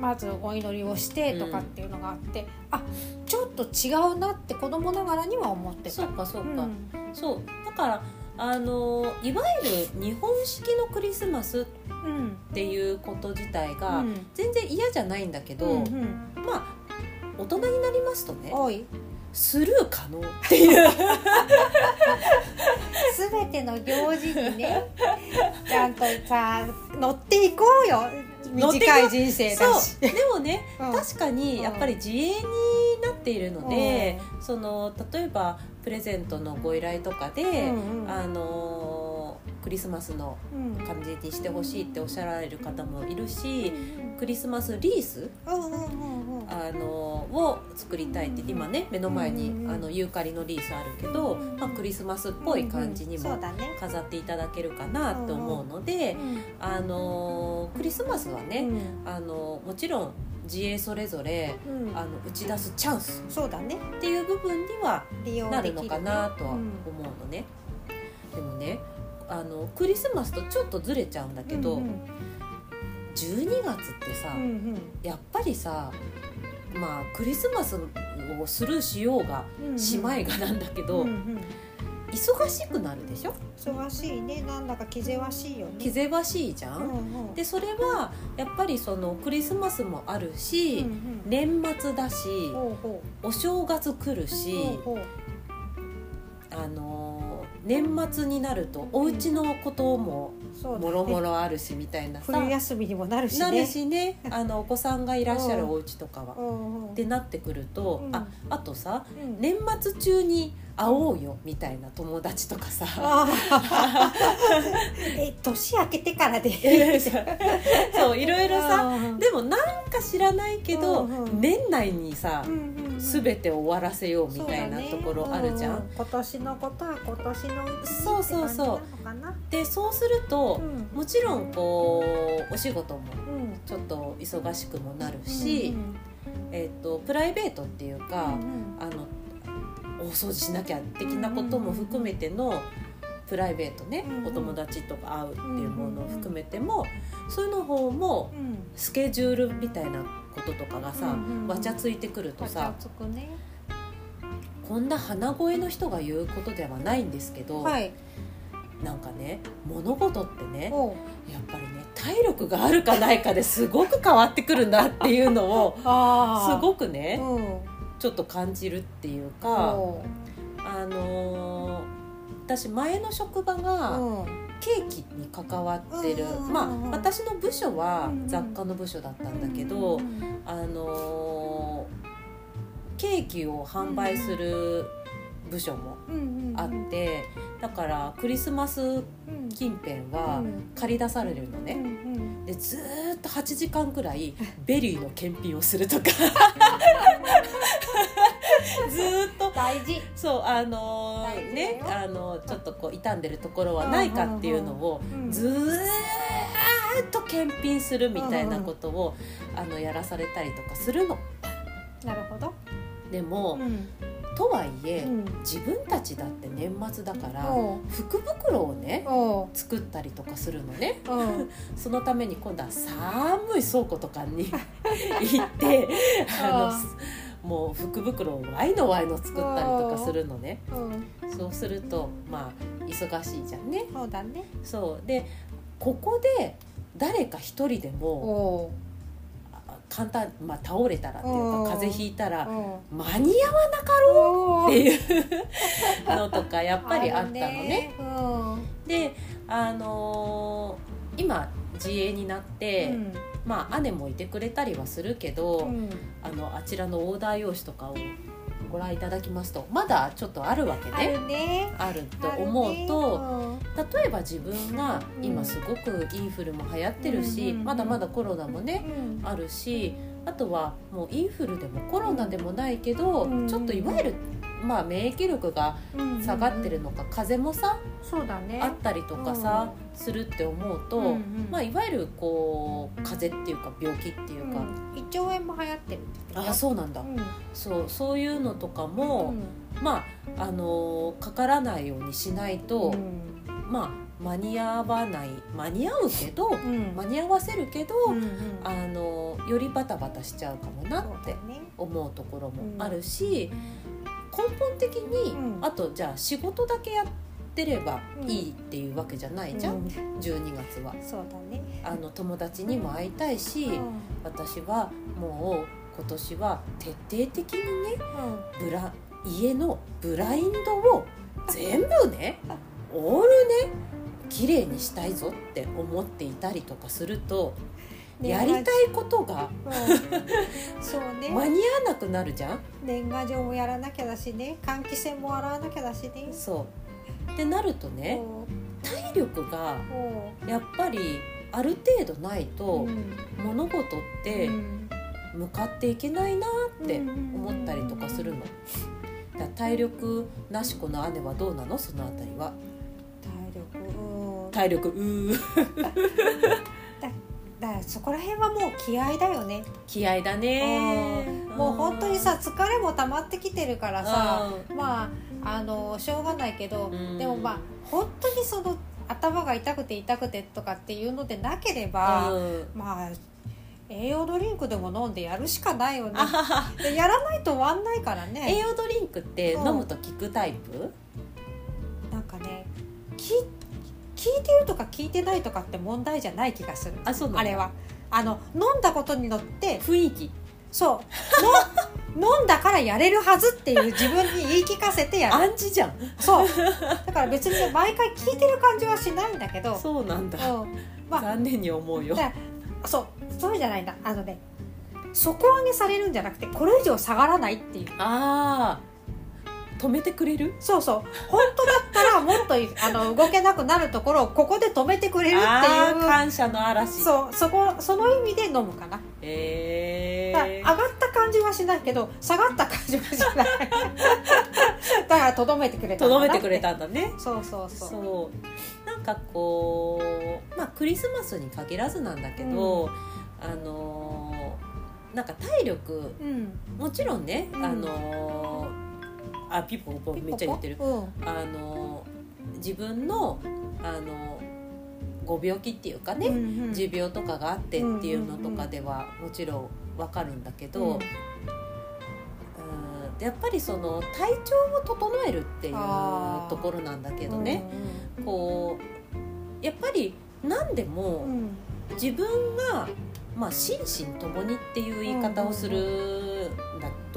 Speaker 2: まずお祈りをしてとかっていうのがあって、あちょっと違うなって子供ながらには思ってた。
Speaker 1: そうかそうか、
Speaker 2: うん。
Speaker 1: そう。だからあのいわゆる日本式のクリスマスっ
Speaker 2: うん
Speaker 1: ていうこと自体が
Speaker 2: うん。
Speaker 1: 全然嫌じゃないんだけど、
Speaker 2: うんうん。
Speaker 1: まあ大人になりますとねスルー可能っていう。(laughs)
Speaker 2: すべての行事にねちゃんとさ乗っていこうよ。短い人生だし。
Speaker 1: でもね
Speaker 2: うん。
Speaker 1: 確かにやっぱり自営になっているので、その例えばプレゼントのご依頼とかで、
Speaker 2: うんうん
Speaker 1: あのクリスマスの
Speaker 2: うん。
Speaker 1: 感じにしてほしいっておっしゃられる方もいるしクリスマスリース
Speaker 2: うんうんうんうん。
Speaker 1: あのを作りたいって今ね目の前に
Speaker 2: うんうん
Speaker 1: あのユーカリのリースあるけど、
Speaker 2: うん
Speaker 1: まあ、クリスマスっぽい感じにも飾っていただけるかなと思うので、
Speaker 2: うん
Speaker 1: あのクリスマスはね、
Speaker 2: うん。
Speaker 1: あのもちろん自営それぞれ
Speaker 2: うん。
Speaker 1: あの打ち出すチャンス。
Speaker 2: そうだね。
Speaker 1: っていう部分には
Speaker 2: 利用
Speaker 1: な
Speaker 2: できる
Speaker 1: るのかなとは思うのね。でもねあのクリスマスとちょっとずれちゃうんだけど、
Speaker 2: うんうん。
Speaker 1: 12月ってさ、
Speaker 2: うんうん。
Speaker 1: やっぱりさまあクリスマスをスルーしようが
Speaker 2: うんうん。
Speaker 1: しまいがなんだけど、
Speaker 2: うんうん
Speaker 1: 忙しくなるでしょ？
Speaker 2: 忙しいね。なんだか気ぜわしいよね。
Speaker 1: 気ぜわしいじゃん？
Speaker 2: うんうん。
Speaker 1: でそれはやっぱりそのクリスマスもあるし、
Speaker 2: うんうん。
Speaker 1: 年末だし
Speaker 2: ほうほ
Speaker 1: お正月来るし、
Speaker 2: うほうほう。
Speaker 1: あのー年末になるとお家のことももろもろあるしみたいなさ、
Speaker 2: 冬休みにもなるしね。
Speaker 1: なるしね。(laughs) あのお子さんがいらっしゃるお家とかは。ってなってくると、
Speaker 2: うん。
Speaker 1: ああとさ
Speaker 2: うん。
Speaker 1: 年末中に会おうよみたいな友達とかさ、(laughs)
Speaker 2: 年明けてからで。(laughs)
Speaker 1: そういろいろさ
Speaker 2: うん。
Speaker 1: でもなんか知らないけど、
Speaker 2: うんうん。
Speaker 1: 年内にさ、
Speaker 2: うんうんうん。
Speaker 1: 全て終わらせようみたいなところあるじゃん。
Speaker 2: ねうう今年のことは今年の
Speaker 1: そうそうそう。でそうすると、
Speaker 2: な
Speaker 1: もちろんこうお仕事も
Speaker 2: うん。うん
Speaker 1: ちょっと忙しくもなるし、
Speaker 2: うん
Speaker 1: えー、とプライベートっていうか、
Speaker 2: うん
Speaker 1: あの大掃除しなきゃ的なことも含めてのプライベートね、
Speaker 2: うん
Speaker 1: お友達とか会うっていうものを含めても、そういうの方も
Speaker 2: うん。
Speaker 1: スケジュールみたいなこととかがさ、
Speaker 2: うんうんうん。
Speaker 1: わちゃついてくるとさ
Speaker 2: ね。
Speaker 1: こんな鼻声の人が言うことではないんですけど、
Speaker 2: はい。
Speaker 1: なんかね物事ってねやっぱりね体力があるかないかですごく変わってくるなっていうのを (laughs)
Speaker 2: あ
Speaker 1: すごく
Speaker 2: く
Speaker 1: ね
Speaker 2: うん。
Speaker 1: ちょっと感じるっていうか。あのー私前の職場が
Speaker 2: うん。
Speaker 1: ケーキに関わってる、まあ私の部署は雑貨の部署だったんだけど、
Speaker 2: うん
Speaker 1: あのーケーキを販売する
Speaker 2: うんうんうん
Speaker 1: あってだからクリスマス
Speaker 2: うん
Speaker 1: 近辺は
Speaker 2: うん。
Speaker 1: 駆り出されるのね。
Speaker 2: ん
Speaker 1: でずーっと8時間くらい (laughs) ベリーの検品をするとか。(laughs) ずーっと。
Speaker 2: 大事。
Speaker 1: そうあのーね
Speaker 2: よ。
Speaker 1: あのちょっとこう傷んでるところはないかっていうのを
Speaker 2: うん
Speaker 1: ずーっと検品するみたいなことをあのやらされたりとかするの。
Speaker 2: なるほど。
Speaker 1: でも
Speaker 2: うん
Speaker 1: とはいえ、
Speaker 2: うん。
Speaker 1: 自分たちだって年末だから福袋をね作ったりとかするのね。
Speaker 2: うん。(laughs)
Speaker 1: そのために今度は寒い倉庫とかに (laughs) 行ってあ
Speaker 2: あ
Speaker 1: のもう福袋をワイのワイの作ったりとかするのね。
Speaker 2: うん。
Speaker 1: そうするとまあ忙しいじゃんね。
Speaker 2: そうだね。
Speaker 1: そう。でここで誰か一人でも簡単、まあ、倒れたらっていうか
Speaker 2: うん。
Speaker 1: 風邪ひいたら間に合わなかろ
Speaker 2: おう
Speaker 1: うっていうのとかやっぱりあったのね。
Speaker 2: うん。
Speaker 1: であのー今自営になって、
Speaker 2: うん。
Speaker 1: まあ姉もいてくれたりはするけど、
Speaker 2: うん。
Speaker 1: あのあちらのオーダー用紙とかをご覧いただきますとまだちょっとあるわけ
Speaker 2: あ
Speaker 1: ね。
Speaker 2: るね。
Speaker 1: あると思うと、例えば自分が今すごくインフルも流行ってるし、
Speaker 2: うん
Speaker 1: まだまだコロナもね
Speaker 2: うん。
Speaker 1: あるしあとはもうインフルでもコロナでもないけど、
Speaker 2: うん。
Speaker 1: ちょっといわゆる、まあ、免疫力が
Speaker 2: うん
Speaker 1: 下がってるのか、風邪もさ
Speaker 2: そうだね。
Speaker 1: あったりとかさ、するって思うと、
Speaker 2: うんうん。
Speaker 1: まあ、いわゆるこう風邪っていうか病気っていうか、
Speaker 2: うん、胃腸炎も流行ってるって
Speaker 1: あそうなんだ、
Speaker 2: うん。
Speaker 1: そうそういうのとかも、
Speaker 2: うん
Speaker 1: まああのーかからないようにしないと、
Speaker 2: うん。
Speaker 1: まあ間に合わない。間に合うけど、
Speaker 2: うん。
Speaker 1: 間に合わせるけど、
Speaker 2: うんうん。
Speaker 1: あのよりバタバタしちゃうかもなって思うところもあるし、根本的に、
Speaker 2: うん。
Speaker 1: あとじゃあ仕事だけやってればいいっていうわけじじゃないじゃん、
Speaker 2: うん。
Speaker 1: 12月は。
Speaker 2: そうだね。
Speaker 1: あの友達にも会いたいし、
Speaker 2: うん。
Speaker 1: 私はもう今年は徹底的にねブラ家のブラインドを全部ねオールね綺麗にしたいぞって思っていたりとかすると、
Speaker 2: うん
Speaker 1: やりたいことが。
Speaker 2: うん。そうね。(laughs)
Speaker 1: 間に合わなくなるじゃん。
Speaker 2: 年賀状もやらなきゃだしね。換気扇も洗わなきゃだしね。
Speaker 1: そう。ってなるとね体力がやっぱりある程度ないと
Speaker 2: うん。
Speaker 1: 物事って
Speaker 2: うん。
Speaker 1: 向かっていけないなって思ったりとかするの。体力なし子の姉はどうなの？そのあたりは。
Speaker 2: 体力。うん
Speaker 1: 体力。うー (laughs)
Speaker 2: だからそこら辺はもう気合だよね。
Speaker 1: 気合だね。
Speaker 2: うん。もう本当にさ疲れも溜まってきてるからさ
Speaker 1: う
Speaker 2: まああのしょうがないけど
Speaker 1: うん。
Speaker 2: でもまあ本当にその頭が痛くて痛くてとかっていうのでなけれ
Speaker 1: ん
Speaker 2: ば
Speaker 1: うん。
Speaker 2: まあ栄養ドリンクでも飲んでやるしかないよね。(laughs) でやらないと終わんないから
Speaker 1: 栄
Speaker 2: ね
Speaker 1: 養ドリンクって飲むと効くタイプ？
Speaker 2: なんかねいてるとか聞いてないとかって問題じゃない気がする。
Speaker 1: あそう
Speaker 2: あれは。あの飲んだことによって
Speaker 1: 雰囲気。
Speaker 2: そう。の (laughs) 飲んだからやれるはずっていう自分に言い聞かせてやる。
Speaker 1: 暗示じゃん。
Speaker 2: そう。だから別にね毎回聞いてる感じはしないんだけど。
Speaker 1: そうなんだ。
Speaker 2: うん。まあ
Speaker 1: 残念に思うよ。
Speaker 2: だそう。そうじゃないんだ。あのね底上げされるんじゃなくてこれ以上下がらないっていう。
Speaker 1: ああ止めてくれる？
Speaker 2: そうそう。本当だったらもっとい (laughs) あの動けなくなるところをここで止めてくれるっていう。
Speaker 1: 感謝の嵐。
Speaker 2: そうそこその意味で飲むかな。
Speaker 1: え
Speaker 2: だから上がった感じはしないけど下がった感じはしない。(laughs) だからとどめてくれた
Speaker 1: とどめてくれたんだね。
Speaker 2: そうそうそう。
Speaker 1: そう。なんかこうまあクリスマスに限らずなんだけど、あのーなんか体力
Speaker 2: うん。
Speaker 1: もちろんね、
Speaker 2: うん。
Speaker 1: あのーあピポポめっちゃ言ってる。
Speaker 2: うん。
Speaker 1: あのー自分のあのご病気っていうかね、
Speaker 2: うんうん。
Speaker 1: 持病とかがあってっていうのとかではもちろんわかるんだけど、うんやっぱりその体調を整えるっていうところなんだけどね、こうやっぱり何で
Speaker 2: うん
Speaker 1: も
Speaker 2: うん。
Speaker 1: 自分が、まあ、心身ともにっていう言い方をする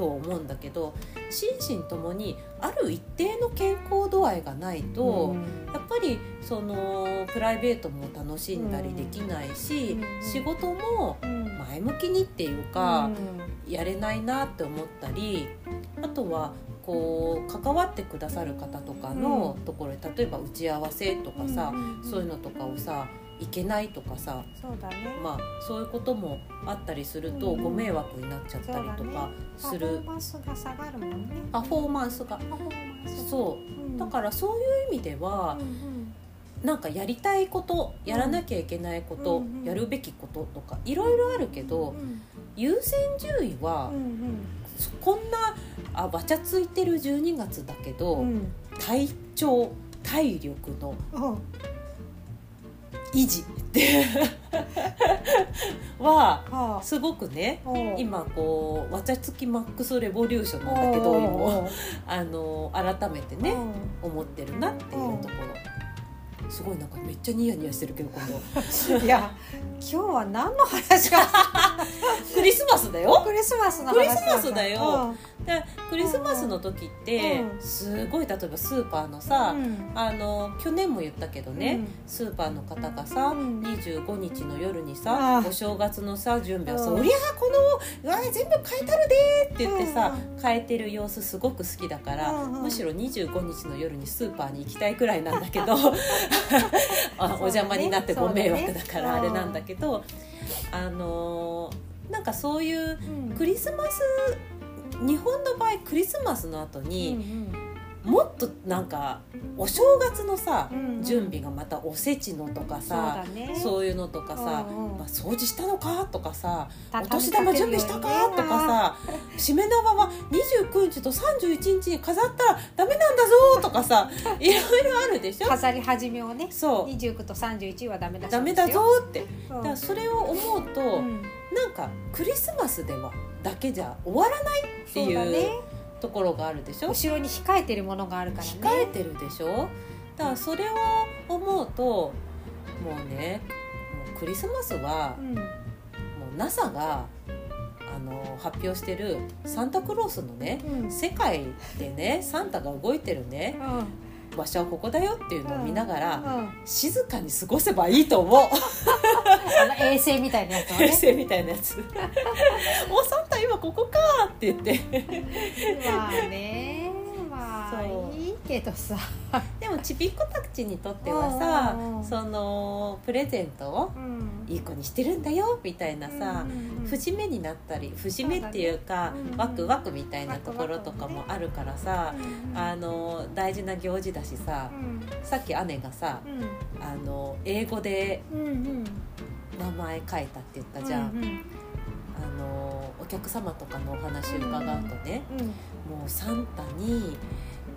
Speaker 1: と思うんだけど心身ともにある一定の健康度合いがないと、
Speaker 2: うん。
Speaker 1: やっぱりそのプライベートも楽しんだりできないし、
Speaker 2: うん。
Speaker 1: 仕事も
Speaker 2: うん。
Speaker 1: 前向きにっていうか、
Speaker 2: うん。
Speaker 1: やれないなって思ったりあとはこう関わってくださる方とかのところで例えば打ち合わせとかさ、そういうのとかをさいけないとかさ
Speaker 2: そうだね。
Speaker 1: まあそういうこともあったりすると
Speaker 2: うん。
Speaker 1: ご迷惑になっちゃったりとかす
Speaker 2: パフォ
Speaker 1: る
Speaker 2: ーマンスが下がるもんね。
Speaker 1: パフォーマンスが。そう。
Speaker 2: うん。
Speaker 1: だからそういう意味では
Speaker 2: うんうん。
Speaker 1: なんかやりたいことやらなきゃいけないこと、
Speaker 2: うんうん
Speaker 1: やるべきこととかいろいろあるけど
Speaker 2: うん
Speaker 1: 優先順位は
Speaker 2: うんうん。
Speaker 1: そこんなあわちゃついてる12月だけど、
Speaker 2: うん。
Speaker 1: 体調体力の
Speaker 2: うん
Speaker 1: 維持って。(laughs) は
Speaker 2: は
Speaker 1: すごくね
Speaker 2: あおう。
Speaker 1: 今こうわちゃつきマックスレボリューションなんだけど今あの改めてね
Speaker 2: う。
Speaker 1: 思ってるなっていうところすごいなんかめっちゃニヤニヤしてるけど今度。
Speaker 2: ん (laughs) いや今日は何の話が (laughs)
Speaker 1: クリスマスだよ。
Speaker 2: クリスマスの話。
Speaker 1: クリスマスだよ。
Speaker 2: うん。
Speaker 1: でクリスマスの時って
Speaker 2: うん
Speaker 1: すごい例えばスーパーのさ、
Speaker 2: うん。
Speaker 1: あの去年も言ったけどね、
Speaker 2: うん。
Speaker 1: スーパーの方がさ、
Speaker 2: うん。
Speaker 1: 25日の夜に
Speaker 2: あ
Speaker 1: さ
Speaker 2: あ
Speaker 1: お正月のさ準備をさ「
Speaker 2: うん。
Speaker 1: おりゃこのうわ全部変えたるで!」って言ってさ、
Speaker 2: うん。
Speaker 1: 変えてる様子すごく好きだから、むしろ25日の夜にスーパーに行きたいくらいなんだけど (laughs) (laughs) あお邪魔になってご迷惑だからあれなんだけど、あのーなんかそういう
Speaker 2: うん。
Speaker 1: クリスマス日本の場合クリスマスの後
Speaker 2: うん
Speaker 1: に、もっとなんかお正月のさ、
Speaker 2: うんうん。
Speaker 1: 準備がまたおせちのとか
Speaker 2: そう
Speaker 1: さそういうのとかさ、
Speaker 2: うんうん。
Speaker 1: まあ、掃除したのかとかさ
Speaker 2: た
Speaker 1: お年玉準備したかとかさしめ縄は29日と31日に飾ったらダメなんだぞとかさ (laughs) いろいろあるでしょ？
Speaker 2: 飾り始めをね。
Speaker 1: そう。
Speaker 2: 29と31はダメだ
Speaker 1: ダメだぞって。
Speaker 2: うん。
Speaker 1: だからそれを思うと、
Speaker 2: うん。
Speaker 1: なんかクリスマスではだけじゃ終わらないっていう
Speaker 2: そうだね
Speaker 1: ところがあるでしょ？
Speaker 2: 後ろに控えてるものがあるからね。
Speaker 1: 控えてるでしょ？だからそれを思うともうねもうクリスマスは
Speaker 2: うん。
Speaker 1: もう NASA があの発表してるサンタクロースのね
Speaker 2: うん。
Speaker 1: 世界でねサンタが動いてるね場所はここだよっていうのを見ながら、
Speaker 2: うん。うん
Speaker 1: 静かに過ごせばいいと思う。(laughs)
Speaker 2: あの衛星みたいなやつをね。
Speaker 1: 平成みたいなやつ。おサンここかって言って。
Speaker 2: まあねまあいいけどさ。
Speaker 1: でもちびっ子たちにとってはさ
Speaker 2: う
Speaker 1: そのプレゼントを
Speaker 2: うん。
Speaker 1: いい子にしてるんだよみたいなさ、
Speaker 2: うん
Speaker 1: 節目になったり節目っていうか
Speaker 2: そうだね。うんうん
Speaker 1: ワクワクみたいなところとかもあるからさ、
Speaker 2: うん
Speaker 1: あの大事な行事だしさ
Speaker 2: うん。
Speaker 1: さっき姉がさ
Speaker 2: うん。
Speaker 1: あの英語で名前書いたって言ったじゃん、
Speaker 2: うんうん
Speaker 1: あのお客様とかのお話伺うとね、
Speaker 2: うん。
Speaker 1: もうサンタに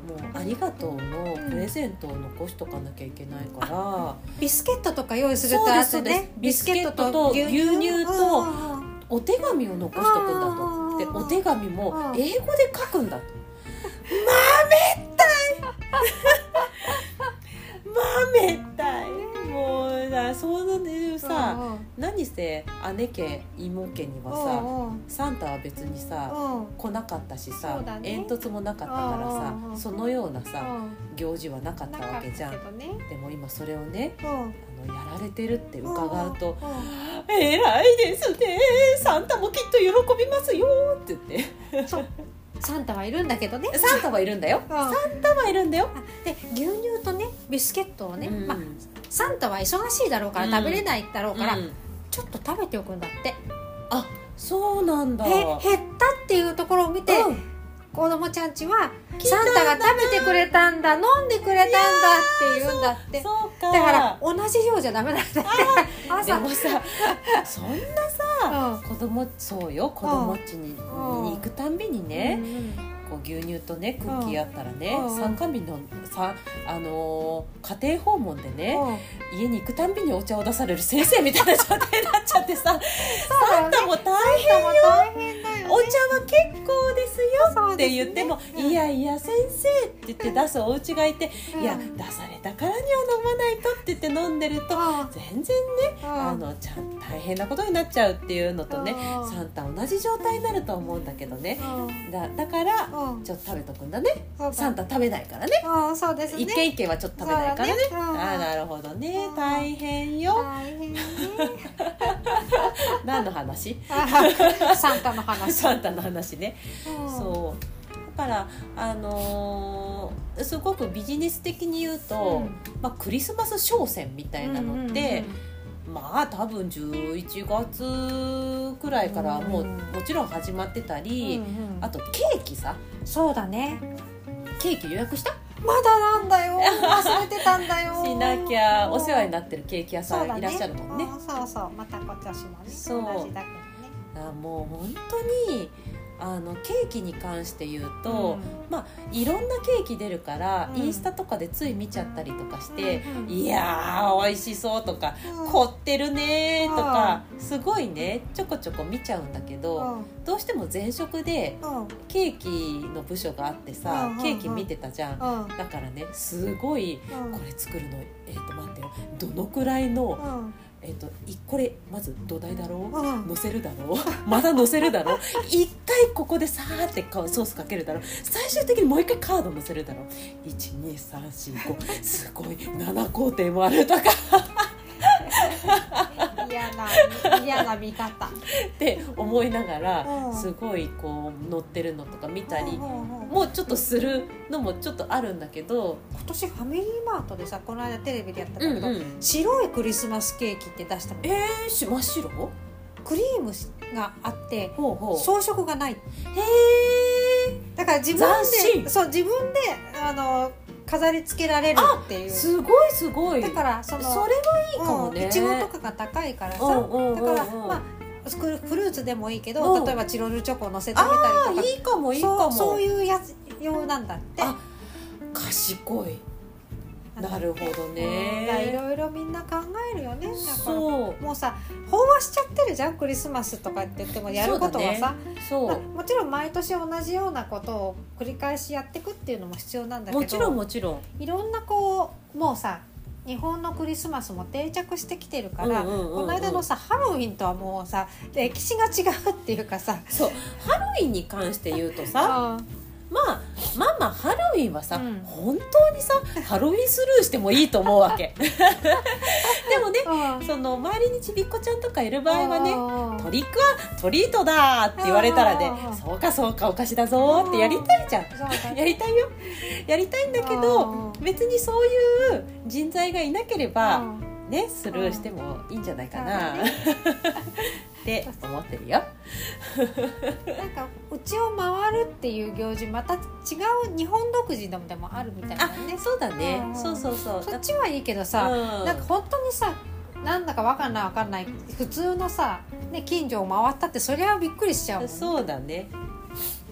Speaker 1: もう「ありがとう」のプレゼントを残しとかなきゃいけないから、
Speaker 2: ビスケットとか用意するとあとねビスケットと牛乳
Speaker 1: と
Speaker 2: うんうんうん
Speaker 1: お手紙を残しとくんだと。で
Speaker 2: うん
Speaker 1: お手紙も
Speaker 2: うん
Speaker 1: 英語で書くんだと。豆ったい。(laughs) 豆ったいもうだそういうさ
Speaker 2: うんうん。
Speaker 1: 何せ姉家妹家にはさ
Speaker 2: うんうん。
Speaker 1: サンタは別にさ
Speaker 2: うん。
Speaker 1: 来なかったしさ
Speaker 2: ね。
Speaker 1: 煙突もなかったからさ
Speaker 2: うんうんうん。
Speaker 1: そのようなさ
Speaker 2: うん。
Speaker 1: 行事はなかっ
Speaker 2: た
Speaker 1: わけじゃん。
Speaker 2: どね。
Speaker 1: でも今それをね
Speaker 2: うん。
Speaker 1: あのやられてるって伺うと
Speaker 2: うん「
Speaker 1: 偉いですね。サンタもきっと喜びますよ」って言って。
Speaker 2: サンタはいるんだけどね。
Speaker 1: サンタはいるんだよ。
Speaker 2: うん。
Speaker 1: サンタはいるんだよ、
Speaker 2: で牛乳とねビスケットをね、
Speaker 1: うん。
Speaker 2: まあ、サンタは忙しいだろうから
Speaker 1: うん。
Speaker 2: 食べれないだろうから、
Speaker 1: うん。
Speaker 2: ちょっと食べておくんだって。
Speaker 1: あそうなんだ。
Speaker 2: へ減ったっていうところを見て、
Speaker 1: うん。
Speaker 2: 子供ちゃんちはサンタが食べてくれたんだ飲んでくれたんだって言うんだって。だから同じ量じゃダメなんだって。
Speaker 1: で (laughs)
Speaker 2: 朝。
Speaker 1: もさそんなさ
Speaker 2: うん。
Speaker 1: 子供そうよ子供っちに,、
Speaker 2: うん。
Speaker 1: に行くたんびにね、
Speaker 2: うん
Speaker 1: こう牛乳とねクッキーあったらね、
Speaker 2: うん。
Speaker 1: 参加日のさあのー家庭訪問でね、
Speaker 2: うん。
Speaker 1: 家に行くたんびにお茶を出される先生みたいな状態になっちゃってさサンタも大変
Speaker 2: サンタも大変だよね
Speaker 1: お茶は結構ですよって言っても「
Speaker 2: うん
Speaker 1: いやいや先生」って言って出すお家がいて「
Speaker 2: うん。
Speaker 1: いや出されたからには飲まないと」って言って飲んでると
Speaker 2: うん。
Speaker 1: 全然ねあのちゃん大変なことになっちゃうっていうのとね
Speaker 2: うん。
Speaker 1: サンタ同じ状態になると思うんだけどね。
Speaker 2: うん。
Speaker 1: だだから
Speaker 2: うん。
Speaker 1: ちょっと食べとくんだね。サンタ食べないからね。
Speaker 2: うんそうですね。
Speaker 1: 一軒一軒はちょっと食べないからね。
Speaker 2: ね。うん。
Speaker 1: ああなるほどね。
Speaker 2: うん。
Speaker 1: 大変よ。
Speaker 2: 大変。ね (laughs)
Speaker 1: 何の話？(laughs)
Speaker 2: あサンタの話
Speaker 1: サンタの話ね。
Speaker 2: うん。
Speaker 1: そう。だからあのーすごくビジネス的に言うと、
Speaker 2: うん。
Speaker 1: まあ、クリスマス商戦みたいなのって、まあ多分11月くらいからもう、
Speaker 2: うん
Speaker 1: もちろん始まってた
Speaker 2: うん
Speaker 1: り、
Speaker 2: うん。
Speaker 1: あとケーキさ。
Speaker 2: そうだね。
Speaker 1: ケーキ予約した？
Speaker 2: まだなんだよ。忘れてたんだよ。(laughs)
Speaker 1: しなきゃお世話に
Speaker 2: な
Speaker 1: なってるケーキ屋さんいらっしゃるもんね。
Speaker 2: そうそうまた今年もね。
Speaker 1: そう。
Speaker 2: 同じだけどね
Speaker 1: あもう本当にあのケーキに関して言うと、まあいろんなケーキ出るから、
Speaker 2: うん。
Speaker 1: インスタとかでつい見ちゃったりとかして、
Speaker 2: うんうん
Speaker 1: いやー美味しそうとか、
Speaker 2: うん。
Speaker 1: 凝ってるねーとか、すごいねちょこちょこ見ちゃうんだけど、
Speaker 2: うん。
Speaker 1: どうしても前職で
Speaker 2: うん。
Speaker 1: ケーキの部署があってさ、
Speaker 2: うんうんうん。
Speaker 1: ケーキ見てたじゃん、
Speaker 2: うん。
Speaker 1: だからねすごい
Speaker 2: うん。
Speaker 1: これ作るのえっ、と待ってよ。どのくらいの、
Speaker 2: うん
Speaker 1: えっといこれまず土台だろう、
Speaker 2: うん。
Speaker 1: 乗せるだろう？(laughs) まだ乗せるだろう？一回ここでさーってソースかけるだろう？最終的にもう一回カード乗せるだろう？12345すごい。7工程もあるとか
Speaker 2: 嫌な嫌な見方。
Speaker 1: って思いながら、
Speaker 2: うん。
Speaker 1: すごいこう乗ってるのとか見たり、もうちょっとするのもちょっとあるんだけど、
Speaker 2: 今年ファミリーマートでさこの間テレビでやったんだけど、
Speaker 1: うんうん。
Speaker 2: 白いクリスマスケーキって出したの。
Speaker 1: えー、し真っ白？
Speaker 2: クリームがあって装飾がない。
Speaker 1: へえ
Speaker 2: だから自分でそう自分であの飾り付けられるっていう。
Speaker 1: すごいすごい。
Speaker 2: だからその
Speaker 1: それはいいかもね。
Speaker 2: うんいちごとかが高いからさ、だからまあフルーツでもいいけど、
Speaker 1: うん。
Speaker 2: 例えばチロルチョコを乗せてあげたりとか。
Speaker 1: いいかもいいかも。
Speaker 2: そうそういうやつ用なんだって。
Speaker 1: あ賢い (laughs) なるほど
Speaker 2: うん
Speaker 1: ね
Speaker 2: いろいろみんな考えるよね。
Speaker 1: そう。
Speaker 2: もうさ飽和しちゃってるじゃんクリスマスとかって言ってもやることはさ、
Speaker 1: そう、
Speaker 2: まあもちろん毎年同じようなことを繰り返しやっていくっていうのも必要なんだけど
Speaker 1: もちろんもちろん。
Speaker 2: いろんなこうもうさ日本のクリスマスも定着してきてるから、
Speaker 1: うんうんうんうん。
Speaker 2: この間のさハロウィンとはもうさ歴史が違うっていうかさ。
Speaker 1: そう。ハロウィンに関して言うとさ
Speaker 2: あ
Speaker 1: まあまあまあハロウィンはさ、
Speaker 2: うん。
Speaker 1: 本当にさハロウィンスルーしてもいいと思うわけ。(laughs) でもね
Speaker 2: うん。
Speaker 1: その周りにちびっこちゃんとかいる場合はね
Speaker 2: ね
Speaker 1: トリックはトリートだって言われたらね
Speaker 2: うん。
Speaker 1: そうかそうかお菓子だぞってやりたいじゃん。やりたいよ。やりたいんだけ
Speaker 2: う
Speaker 1: ど
Speaker 2: ん
Speaker 1: 別にそういう人材がいなければ
Speaker 2: うん
Speaker 1: ねスルーしてもいいんじゃないかな
Speaker 2: うん
Speaker 1: って思ってるよ。
Speaker 2: なんかうちを回るっていう行事また違う日本独自でもでもあるみたいな
Speaker 1: あ
Speaker 2: ね
Speaker 1: そうだね。
Speaker 2: うん
Speaker 1: そうそうそう。
Speaker 2: そっちはいいけどさ、
Speaker 1: うん。
Speaker 2: なんか本当にさなんだかわかんないわかんない普通のさ、ね、近所を回ったってそりゃびっくりしちゃうもんね。
Speaker 1: そうだね。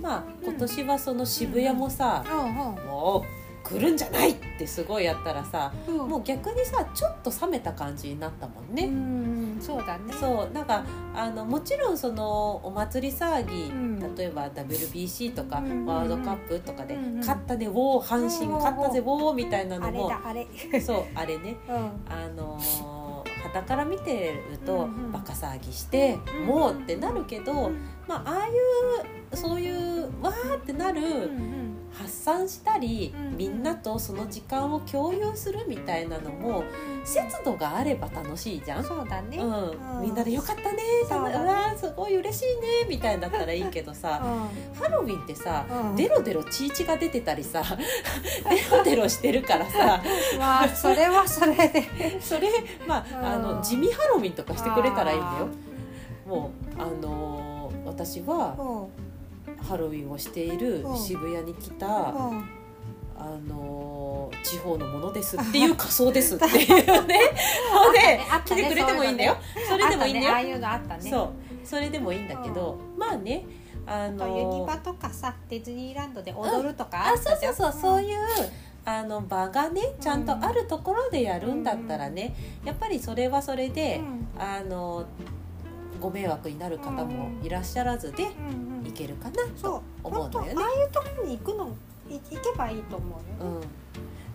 Speaker 1: まあ今年はその渋谷もさ、
Speaker 2: うん。
Speaker 1: もう来るんじゃないってすごいやったらさ
Speaker 2: うん。うん
Speaker 1: もう逆にさちょっと冷めた感じになったもんね、
Speaker 2: うんそうだね。
Speaker 1: そうなんかあのもちろんそのお祭り騒ぎ、
Speaker 2: うん。
Speaker 1: 例えば WBC とか、
Speaker 2: うん
Speaker 1: ワールドカップとかで、勝ったねウォー阪神勝ったぜウォーみたいな
Speaker 2: あ
Speaker 1: のも
Speaker 2: れだあれ。(laughs)
Speaker 1: そうあれね。
Speaker 2: うん。
Speaker 1: あのー、旗から見てると、バカ騒ぎして、
Speaker 2: うん
Speaker 1: もうってなるけど、まあああいうそういうわーってなる、
Speaker 2: うん
Speaker 1: 発散したり、
Speaker 2: うんうん。
Speaker 1: みんなとその時間を共有するみたいなのも節度があれば楽しいじゃん。
Speaker 2: そうだね。
Speaker 1: うん。
Speaker 2: うん。
Speaker 1: みんなでよかったね。
Speaker 2: そうだね。
Speaker 1: うわーすごい嬉しいね。みたいだったらいいけどさハロウィンってさ
Speaker 2: うん
Speaker 1: デロデロチーチが出てたりさ (laughs) デロデロしてるからさ。(laughs)
Speaker 2: まあそれはそれで。(laughs)
Speaker 1: それまああ
Speaker 2: うん。
Speaker 1: の地味ハロウィンとかしてくれたらいいんだよ。
Speaker 2: あ。
Speaker 1: もうあのー私は
Speaker 2: うん
Speaker 1: ハロウィンをしている
Speaker 2: うん。
Speaker 1: 渋谷に来た、
Speaker 2: うん。
Speaker 1: あのー地方のものですっていう (laughs) 仮装ですっていうね。(laughs) ので
Speaker 2: ね
Speaker 1: 来てくれてもいいんだよ。それでもいいんだよ。
Speaker 2: あああいうのあったね。
Speaker 1: そう。それでもいいんだけど、まあねあの
Speaker 2: ユニバとかさディズニーランドで踊るとか
Speaker 1: あ
Speaker 2: あったじゃん。
Speaker 1: そうそうそうそういうあの場がねちゃんとあるところでやるんだったらね、やっぱりそれはそれで、
Speaker 2: うん。
Speaker 1: あのご迷惑になる方もいらっしゃらずで
Speaker 2: うんうん。
Speaker 1: いけるかな
Speaker 2: そう。
Speaker 1: 思うのよね。
Speaker 2: ああいうところに行くのい行けばいいと思うよ、
Speaker 1: う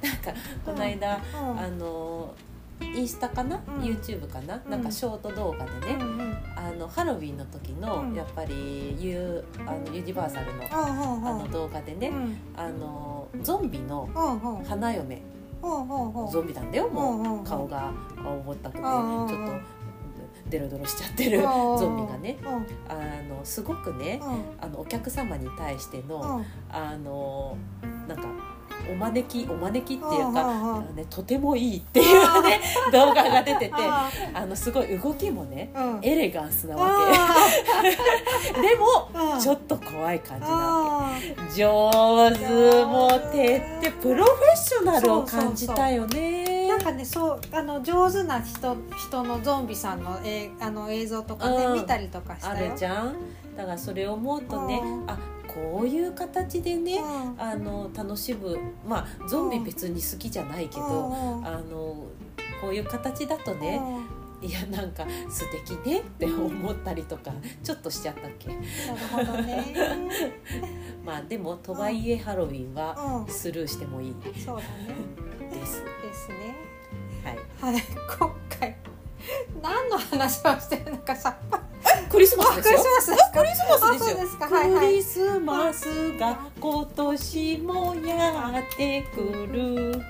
Speaker 1: ん、なんかこの間、
Speaker 2: うん。
Speaker 1: あのインスタかな、
Speaker 2: うん。
Speaker 1: YouTube かな、
Speaker 2: うん。
Speaker 1: なんかショート動画でね、
Speaker 2: うんうん。
Speaker 1: あのハロウィンの時の、
Speaker 2: うん。
Speaker 1: やっぱりユあのユニバーサルの
Speaker 2: うんうん
Speaker 1: あの動画でね、
Speaker 2: うん。
Speaker 1: あのゾンビの
Speaker 2: うんうん。
Speaker 1: 花嫁。
Speaker 2: うんうんうん。
Speaker 1: ゾンビなんだよもう、
Speaker 2: うんうんうん。
Speaker 1: 顔が青ぼったくて、
Speaker 2: うんうん。
Speaker 1: ちょっとデロデロしちゃってる
Speaker 2: うん。(laughs)
Speaker 1: ゾンビがね。あのすごくねあのお客様に対しての、
Speaker 2: うん。
Speaker 1: あのなんかお招きお招きっていうか、ね、とてもいいっていうね (laughs) 動画が出てて
Speaker 2: あ
Speaker 1: あのすごい動きもねエレガンスなわ
Speaker 2: あ
Speaker 1: け (laughs) でもちょっと怖い感じなわけ。上手もう手ってプロフェッショナルを感じたよね
Speaker 2: なんかねそうあの上手な人人のゾンビさんのえあの映像とかね、
Speaker 1: うん。
Speaker 2: 見たりとかし
Speaker 1: あ
Speaker 2: たよ。
Speaker 1: るじゃん。だからそれを思うとね
Speaker 2: うん。
Speaker 1: あこういう形でね
Speaker 2: うん。
Speaker 1: あの楽しむ。まあゾンビ別に好きじゃないけど
Speaker 2: うん。うん。
Speaker 1: あのこういう形だとねいやなんか素敵ねって思ったりとかちょっとしちゃったっけ？
Speaker 2: なるほどね。(laughs)
Speaker 1: まあでもとはいえハロウィンは
Speaker 2: うん、
Speaker 1: スルーしてもいい
Speaker 2: そうだね。
Speaker 1: です。
Speaker 2: ですね。
Speaker 1: はい、
Speaker 2: はい、今回何の話をしてるのかさっぱり。
Speaker 1: クリスマス
Speaker 2: あクリ
Speaker 1: ですよ。クリスマスです
Speaker 2: か。
Speaker 1: クリスマスが今年もやってくる。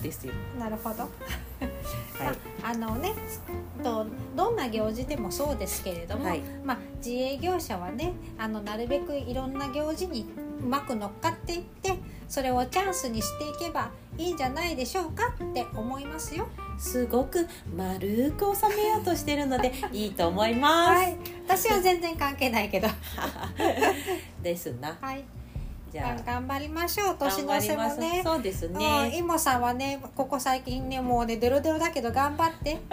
Speaker 1: ですよ。
Speaker 2: なるほど。(laughs)
Speaker 1: はい。
Speaker 2: あのねとどんな行事でもそうですけれども、
Speaker 1: はい。
Speaker 2: まあ、自営業者はねあのなるべくいろんな行事にうまく乗っかっていってそれをチャンスにしていけばいいんじゃないでしょうかって思いますよ。
Speaker 1: すごく丸く収めようとしてるので (laughs) いいと思います、
Speaker 2: はい、私は全然関係ないけど、(laughs)
Speaker 1: ですな。
Speaker 2: はい、
Speaker 1: じゃあ。
Speaker 2: 頑張りましょう年の瀬もね。
Speaker 1: そうです
Speaker 2: うん、
Speaker 1: ね
Speaker 2: イモさんはねここ最近ねもうねデロデロだけど頑張って。(laughs)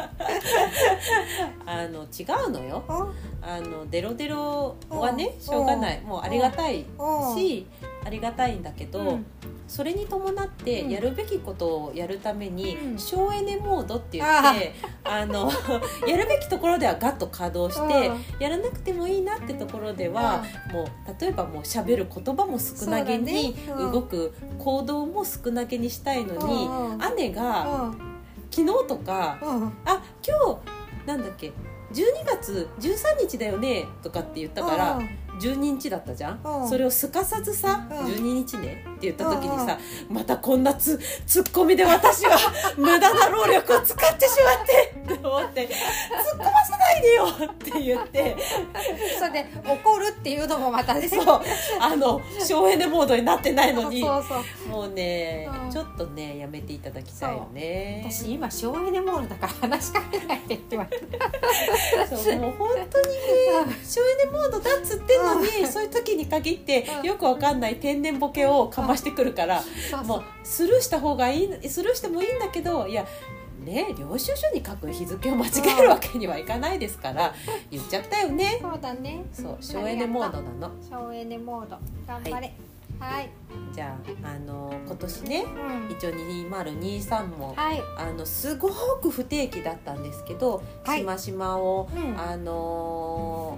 Speaker 1: あの違うのよ。
Speaker 2: うん。
Speaker 1: あのデロデロはね
Speaker 2: うん。
Speaker 1: しょうがない。もうありがたい
Speaker 2: うん。
Speaker 1: しありがたいんだけど、
Speaker 2: うん
Speaker 1: それに伴って
Speaker 2: うん。
Speaker 1: やるべきことをやるために
Speaker 2: うん。
Speaker 1: 省エネモードって言
Speaker 2: あ
Speaker 1: ってあの (laughs) やるべきところではガッと稼働して
Speaker 2: うん。
Speaker 1: やらなくてもいいなってところではもう例えばもう喋る言葉も少なげに動く行動も少なげにしたいのに姉が昨日とか
Speaker 2: うん。うん「
Speaker 1: あ今日なんだっけ12月13日だよね」とかって言ったから
Speaker 2: うん
Speaker 1: 12日だったじゃん、
Speaker 2: うん。
Speaker 1: それをすかさずさ、
Speaker 2: うん。
Speaker 1: 12日ねって言った時にさ、またこんなつツッコミで私は (laughs) 無駄な労力を使ってしまってって思って「突っ込ませないでよ!」って言って。
Speaker 2: それで怒るっていうのもまたね。
Speaker 1: そう。あの省エネモードになってないのに。もうね、
Speaker 2: うん。
Speaker 1: ちょっとねやめていただきたいよね。
Speaker 2: 私今省エネモードだから話しかけないでって言われて
Speaker 1: そうもう本当にね省エネモードだっつってんのにそういう時に限って
Speaker 2: うん。
Speaker 1: よくわかんない天然ボケをかましてくるからもうスルーした方がいいスルーしてもいいんだけどいやね領収書に書く日付を間違えるわけにはいかないですから言っちゃったよね。
Speaker 2: そうだね。
Speaker 1: そう省エネモードなの。
Speaker 2: 省エネモード。頑張れ。はい、
Speaker 1: じゃああの今年ね
Speaker 2: うん。
Speaker 1: 一応2023も
Speaker 2: はい。
Speaker 1: あのすごく不定期だったんですけど、
Speaker 2: はい。
Speaker 1: しましまを、
Speaker 2: うん。
Speaker 1: あの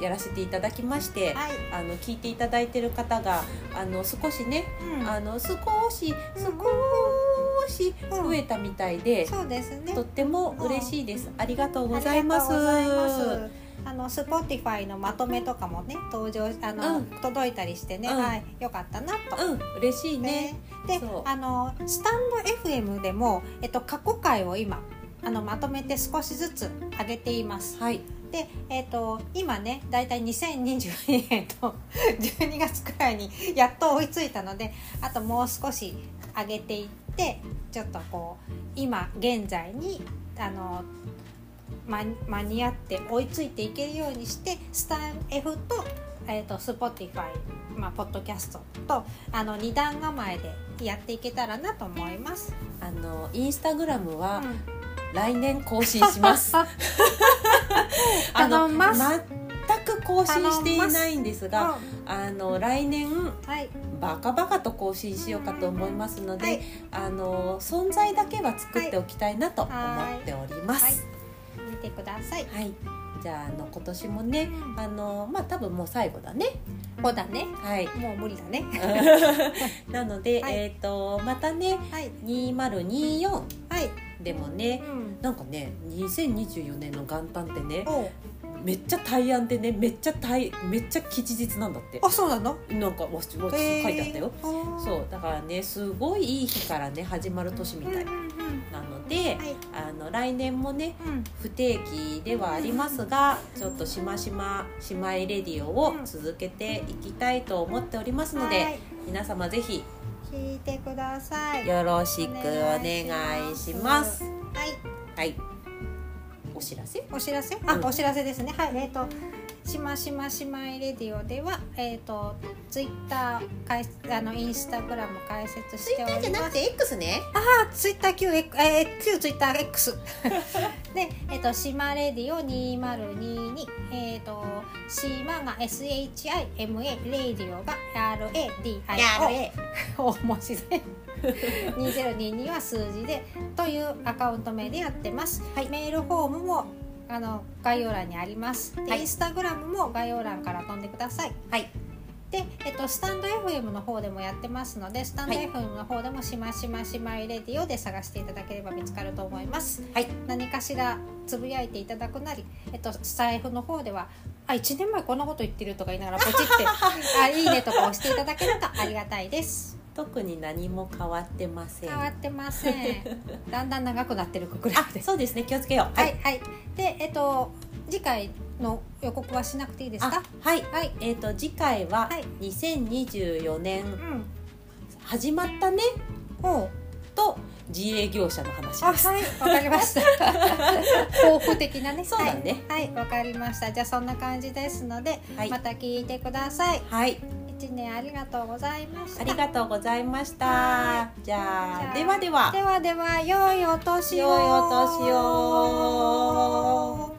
Speaker 1: やらせていただきまして、
Speaker 2: はい。
Speaker 1: あの聞いていただいてる方があの少しね、
Speaker 2: うん。
Speaker 1: あの少し少し
Speaker 2: うん。
Speaker 1: 増えたみたいで、
Speaker 2: そうですね。
Speaker 1: とっても嬉しいです。ありがとうございます。
Speaker 2: あの Spotify のまとめとかもね登場あの、
Speaker 1: うん。
Speaker 2: 届いたりしてね、
Speaker 1: うん。
Speaker 2: はいよかったなと。
Speaker 1: うん、嬉しいね。
Speaker 2: で
Speaker 1: そう。
Speaker 2: あのスタンド FM でも、えっと、過去回を今あのまとめて少しずつ上げています。
Speaker 1: はい、
Speaker 2: で、えっと今ねだいたい2022年と (laughs) 12月くらいにやっと追いついたのであともう少し上げていってちょっとこう今現在にあの間間に合って追いついていけるようにしてスタン F と,、えー、と Spotify、まあ、ポッドキャストとあの2段構えでやっていけたらなと思います。
Speaker 1: あのインスタグラムは
Speaker 2: うん
Speaker 1: 来年更新します。(laughs) (laughs) あの全く更新していないんですが、
Speaker 2: う
Speaker 1: あの来年
Speaker 2: んはい
Speaker 1: バカバカと更新しようかと思いますので、
Speaker 2: はい
Speaker 1: あの存在だけは作っておきたいなと思っております。
Speaker 2: はい見てください。
Speaker 1: はい、じゃああの今年もね、
Speaker 2: うん
Speaker 1: あのまあ多分もう最後だね。
Speaker 2: そうだね。
Speaker 1: はい。
Speaker 2: もう無理だね。(laughs)
Speaker 1: なので、
Speaker 2: はい
Speaker 1: えっ、とまたね
Speaker 2: はい
Speaker 1: 2024
Speaker 2: はい。
Speaker 1: でもね
Speaker 2: う、ん。
Speaker 1: なんかね2024年の元旦ってね
Speaker 2: おう
Speaker 1: めっちゃ大安でねめっちゃ大めっちゃ吉日なんだって
Speaker 2: あそうなの？
Speaker 1: なんかわしわし書いてあったよ。
Speaker 2: あー
Speaker 1: そうだからねすごいいい日からね始まる年みたい
Speaker 2: うんうんうん
Speaker 1: なので、
Speaker 2: はい。
Speaker 1: あの来年もね
Speaker 2: うん。
Speaker 1: 不定期ではありますがちょっとしましま姉妹レディオを続けていきたいと思っておりますので、
Speaker 2: はい
Speaker 1: 皆様ぜひ
Speaker 2: 聞いてください。
Speaker 1: よろしくお願いします。
Speaker 2: はい。
Speaker 1: はい。お知らせ？
Speaker 2: お知らせ？あ、
Speaker 1: うん
Speaker 2: お知らせですね。はい。えっ、としましましまいレディオでは、えっ、と、ツイッター、かいあの、インスタグラム開設しております。
Speaker 1: て X ね
Speaker 2: あ、ツイッター旧、えー、旧ツイッター X。(laughs) で、えっ、と、島レディオ2022、えっ、と、島が SHIMA、レディオが RADIO。大文字で2022は数字でというアカウント名でやってます、メールフォームもあの概要欄にあります。で、
Speaker 1: はい。
Speaker 2: インスタグラムも概要欄から飛んでください。
Speaker 1: はい。
Speaker 2: で、えっと、スタンド FM の方でもやってますのでスタンド
Speaker 1: はい
Speaker 2: FM の方でもしましましまいレディオで探していただければ見つかると思います。
Speaker 1: はい。
Speaker 2: 何かしらつぶやいていただくなり、えっと、スタイフの方ではあ1年前こんなこと言ってるとか言いながらポチって (laughs) あいいねとか押していただけるとありがたいです
Speaker 1: 特に何も変わってません。
Speaker 2: 変わってません。(laughs) だんだん長くなってるくくらい
Speaker 1: そうですね。気をつけよう。
Speaker 2: はいはい。でえっと次回の予告はしなくていいですか？
Speaker 1: あはい。
Speaker 2: はい。
Speaker 1: えっ、と次回は
Speaker 2: はい。
Speaker 1: 2024年
Speaker 2: うん。
Speaker 1: 始まったね？
Speaker 2: ほう。
Speaker 1: と自営業者の話です。
Speaker 2: あはい。わかりました。(laughs) 抱負的なね。
Speaker 1: そうだね。
Speaker 2: はい。はい。わ、かりました。じゃあそんな感じですので、
Speaker 1: はい。
Speaker 2: また聞いてください。
Speaker 1: はい
Speaker 2: 一年ありがとうございました。
Speaker 1: ありがとうございました。
Speaker 2: は
Speaker 1: じゃあ
Speaker 2: じゃあ
Speaker 1: ではでは。
Speaker 2: ではでは良いお年を。
Speaker 1: 良いお年を